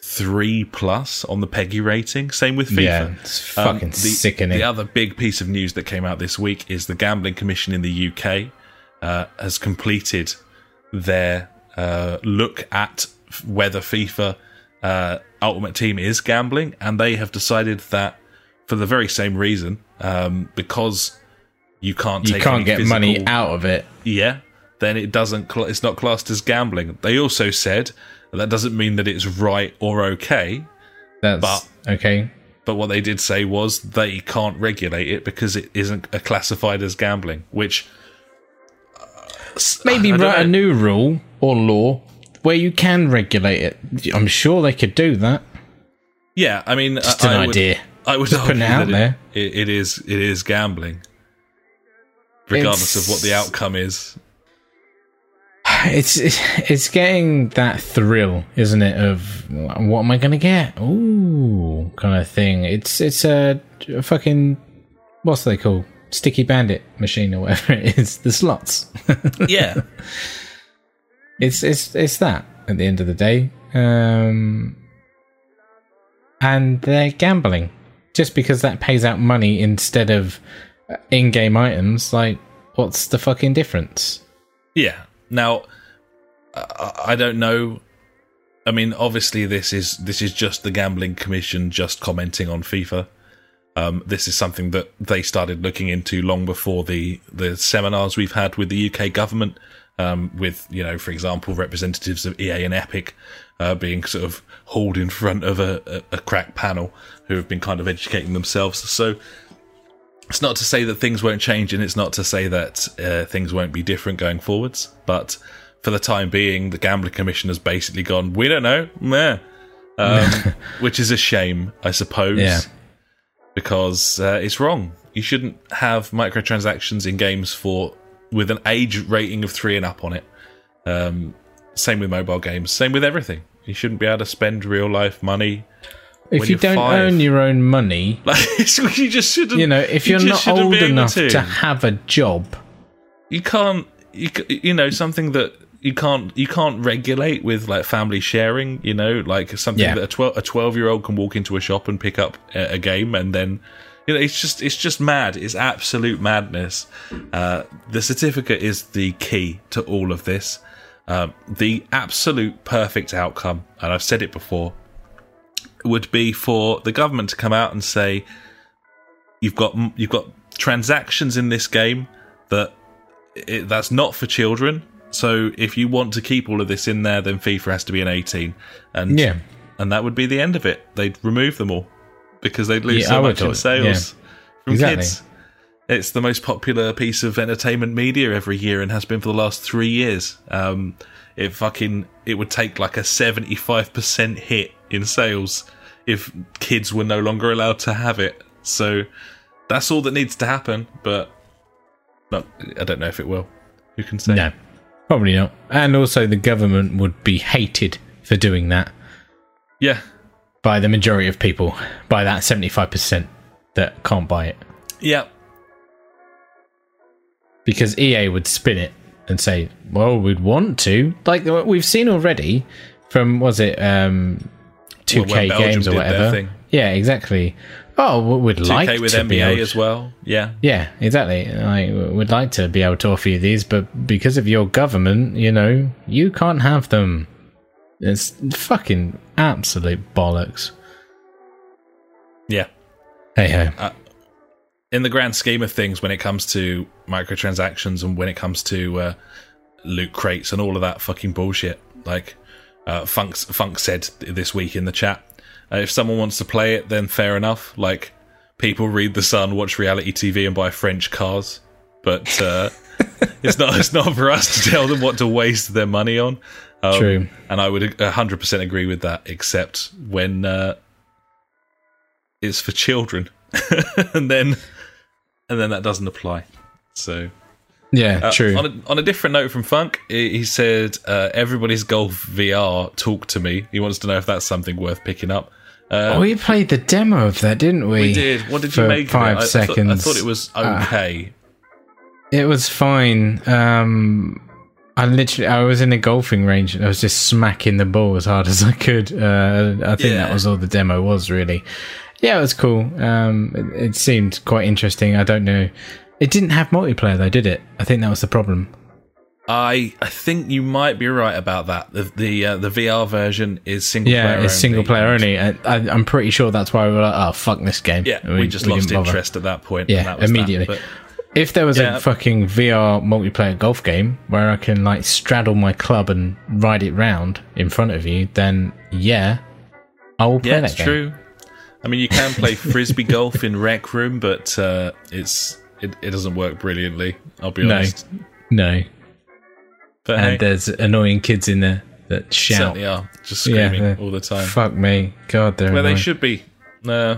three plus on the PEGI rating. Same with FIFA. Yeah, it's Um, fucking the, sickening. The other big piece of news that came out this week is the Gambling Commission in the UK uh, has completed their uh, look at whether FIFA uh, Ultimate Team is gambling, and they have decided that for the very same reason, um, because you can't you can't get physical- money out of it. yeah, then it doesn't. Cl- it's not classed as gambling. They also said that, doesn't mean that it's right or okay. That's But- okay. But what they did say was they can't regulate it because it isn't uh, classified as gambling. Which Maybe I don't write a new rule or law where you can regulate it. I'm sure they could do that. yeah, I mean, Just I, an I would, idea. I would Just putting argue it out there. It, it is it is gambling, regardless of what the outcome is. It's it's getting that thrill, isn't it? Of what am I going to get? Ooh, kind of thing. It's it's a, a fucking what's they call sticky bandit machine or whatever it is. The slots. Yeah, it's it's it's that at the end of the day. Um, and they're gambling just because that pays out money instead of in-game items. Like, what's the fucking difference? yeah. Now, I, don't know. I mean, obviously, this is this is just the gambling commission just commenting on FIFA. Um, this is something that they started looking into long before the the seminars we've had with the UK government, um, with you know, for example, representatives of EA and Epic uh, being sort of hauled in front of a, a, a crack panel who have been kind of educating themselves. So it's not to say that things won't change, and it's not to say that uh, things won't be different going forwards. But for the time being, the gambling commission has basically gone. We don't know, meh. Um, which is a shame, I suppose. Yeah. Because uh, it's wrong. You shouldn't have microtransactions in games for with an age rating of three and up on it. Um, same with mobile games. Same with everything. You shouldn't be able to spend real life money. If you don't five. own your own money, Like you just shouldn't. you know, if you you're just not old enough to. to have a job, you can't you, you know something that you can't you can't regulate with like family sharing you know like something Yeah. that a 12 a 12 year old can walk into a shop and pick up a, a game and then you know it's just it's just mad it's absolute madness uh, the certificate is the key to all of this um, the absolute perfect outcome and i've said it before would be for the government to come out and say you've got you've got transactions in this game that it, that's not for children. So if you want to keep all of this in there, then FIFA has to be an 18, and Yeah. and that would be the end of it. They'd remove them all because they'd lose Yeah, so much in sales from Exactly. kids. It's the most popular piece of entertainment media every year and has been for the last three years. Um, it fucking it would take like a seventy five percent hit in sales if kids were no longer allowed to have it. So that's all that needs to happen. But no, I don't know if it will. Who can say? no, probably not. And also, the government would be hated for doing that Yeah, by the majority of people, by that 75% that can't buy it. yeah, Because EA would spin it and say, well, we'd want to. Like we've seen already from, was it um, 2K Well, games or whatever? Yeah, exactly. Oh, we'd 2K like with to NBA be able as well. Yeah, Yeah, exactly. I would like to be able to offer you these, but because of your government, you know, you can't have them. It's fucking absolute bollocks. yeah. Hey ho. In the grand scheme of things, when it comes to microtransactions and when it comes to uh, loot crates and all of that fucking bullshit, like uh, Funk Funk said this week in the chat, uh, if someone wants to play it, then fair enough. Like people read the Sun, watch reality TV, and buy French cars, but uh, it's not it's not for us to tell them what to waste their money on. Um, True. and I would hundred percent agree with that, except when uh, it's for children, and then and then that doesn't apply. So Yeah, uh, true. On a, on a different note from Funk, he said, uh, "Everybody's golf VR talk to me." He wants to know if that's something worth picking up. Uh, we played the demo of that, didn't we? we did. What did you make five of it? I- seconds. I, thought, I thought it was Ah. okay. It was fine. Um, I literally, I was in a golfing range and I was just smacking the ball as hard as I could. Uh, I think Yeah. that was all the demo was really. Yeah, it was cool. Um, it, it seemed quite interesting. I don't know. It didn't have multiplayer though, did it? I think that was the problem. I I think you might be right about that. The the uh, the VR version is single Yeah, player. it's single player only. I, I, I'm pretty sure that's why we were like, oh fuck this game. Yeah, And we, just lost didn't bother. interest at that point. Yeah, that was that. immediately. But If there was Yeah. a fucking VR multiplayer golf game where I can like straddle my club and ride it round in front of you, then yeah, I will play yeah, that it's game. true. I mean, you can play frisbee golf in Rec Room, but uh, it's it, it doesn't work brilliantly. I'll be No. honest. No, But and hey, there's annoying kids in there that shout. certainly are just screaming they're- all the time. Fuck me, God, they're Where they should be. Uh,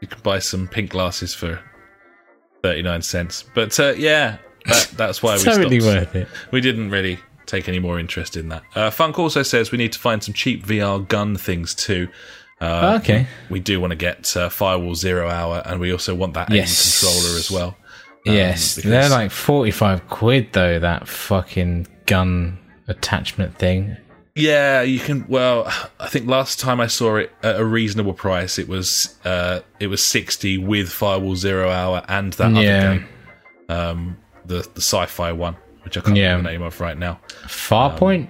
you can buy some pink glasses for thirty nine cents. But uh, yeah, that, that's why we totally stopped. worth it. We didn't really take any more interest in that. Uh, Funk also says we need to find some cheap VR gun things too. Uh, Okay. We, do want to get uh, Firewall Zero Hour, and we also want that Yes. aim controller as well. Um, Yes, because- they're like forty-five quid though. That fucking gun attachment thing. Yeah, you can. Well, I think last time I saw it at a reasonable price, it was uh, it was sixty with Firewall Zero Hour and that Yeah. other game, um, the the sci-fi one. which I can't Yeah. remember the name of right now. Farpoint.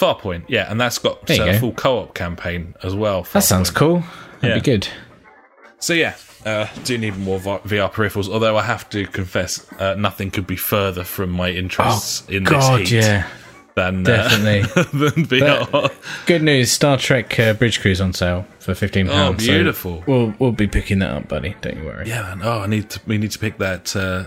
Farpoint, yeah, and that's got a full co-op campaign as well. that sounds cool. That'd Yeah. be good. So yeah, uh, do need more VR peripherals. Although I have to confess, uh, nothing could be further from my interests in Oh, God, this heat yeah. than uh, Definitely. than VR. Good news. Star Trek uh, Bridge Crew's on sale for fifteen pounds. Oh, beautiful. we'll we'll be picking that up, buddy. Don't you worry. yeah, man. Oh, I need to. We need to pick that uh,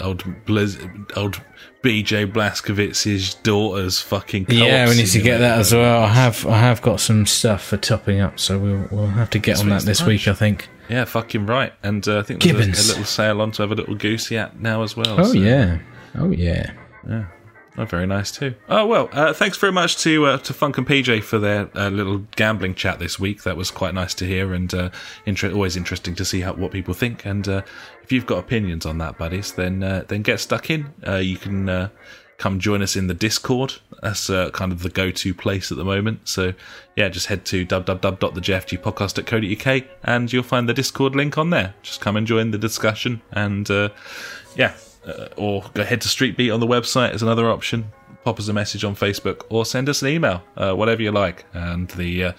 old Blizz, old BJ Blazkowicz's daughter's fucking. Yeah, we need to get that as well. I have I have got some stuff for topping up, so we'll we'll have to get on that this week. I think. Yeah, fucking right. And uh, I think there's a, a little sale on to have a little goosey at now as well. Oh so- yeah. Oh yeah. yeah. Oh, very nice too. Oh well, uh, thanks very much to uh, to Funk and PJ for their uh, little gambling chat this week. That was quite nice to hear, and uh, inter- always interesting to see how what people think. And uh, if you've got opinions on that, buddies, then uh, then get stuck in. You can come join us in the Discord. That's kind of the go to place at the moment. So yeah, just head to www.thejfgpodcast.co.uk and you'll find the Discord link on there. Just come and join the discussion, and yeah uh, or go head to Street Beat on the website is another option. Pop us a message on Facebook or send us an email, uh, whatever you like. And the uh,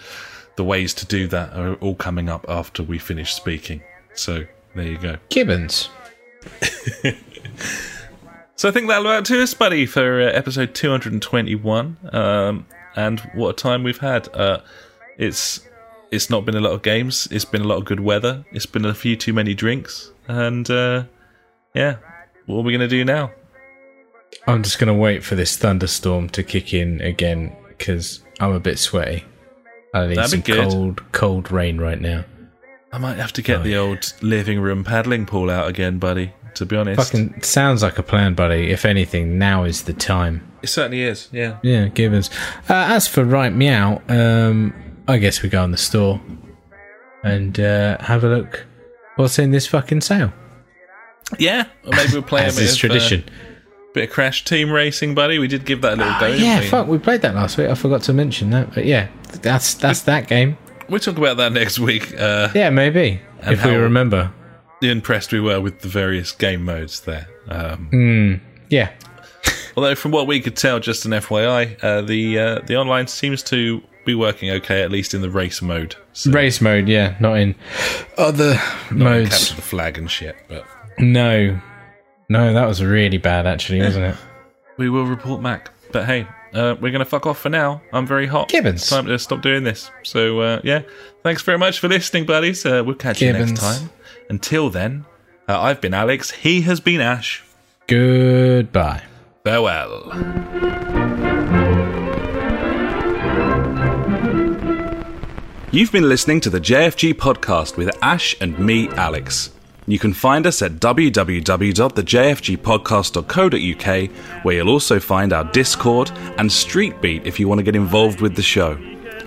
the ways to do that are all coming up after we finish speaking. So there you go. Gibbons. So I think that'll about to us, buddy, for uh, episode 221. Um, and what a time we've had. Uh, it's it's not been a lot of games. It's been a lot of good weather. It's been a few too many drinks. And uh, yeah, what are we going to do now? I'm just gonna wait for this thunderstorm to kick in again because I'm a bit sweaty. I need That'd be some good. cold, cold rain right now. I might have to get the old living room paddling pool out again, buddy. To be honest, Fucking sounds like a plan, buddy. If anything, now is the time. it certainly is. Yeah, Yeah, Gibbons. Uh, as for right meow, um, I guess we go in the store and uh, have a look. What's in this fucking sale? Yeah. Or maybe we'll play a bit of, tradition. Uh, bit of Crash Team Racing, buddy. We did give that a little go. didn't yeah, we? fuck, we played that last week. I forgot to mention that, but yeah, that's that's that game. We'll talk about that next week. Uh, Yeah, maybe if we remember. impressed we were with the various game modes there. Um, Yeah, Although, from what we could tell, just an FYI, uh, the uh, the online seems to be working okay, at least in the race mode. So race mode. Yeah, not in other modes. capture the flag and shit. But No, no, that was really bad, actually, wasn't it? we will report back. But hey, uh, we're going to fuck off for now. I'm very hot. Gibbons. It's time to stop doing this. So uh, yeah, thanks very much for listening, buddies. Uh, we'll catch you next time. Until then, uh, I've been Alex. He has been Ash. Goodbye. Farewell. You've been listening to the JFG podcast with Ash and me, Alex. You can find us at www.thejfgpodcast.co.uk, where you'll also find our Discord and Street Beat if you want to get involved with the show.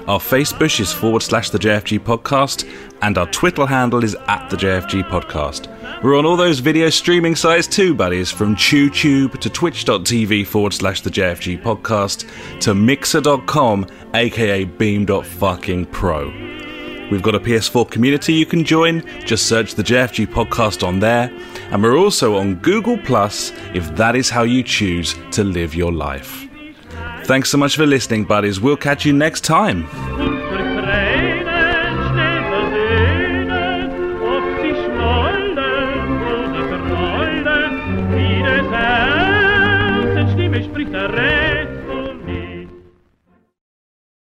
Our Facebook is forward slash the JFG podcast, and our Twitter handle is at the JFG podcast. We're on all those video streaming sites too, buddies, from TubeTube to twitch.tv forward slash the JFG podcast to mixer.com, aka beam.fucking pro. We've got a PS4 community you can join, just search the JFG podcast on there, and we're also on Google Plus if that is how you choose to live your life. Thanks so much for listening, buddies. We'll catch you next time.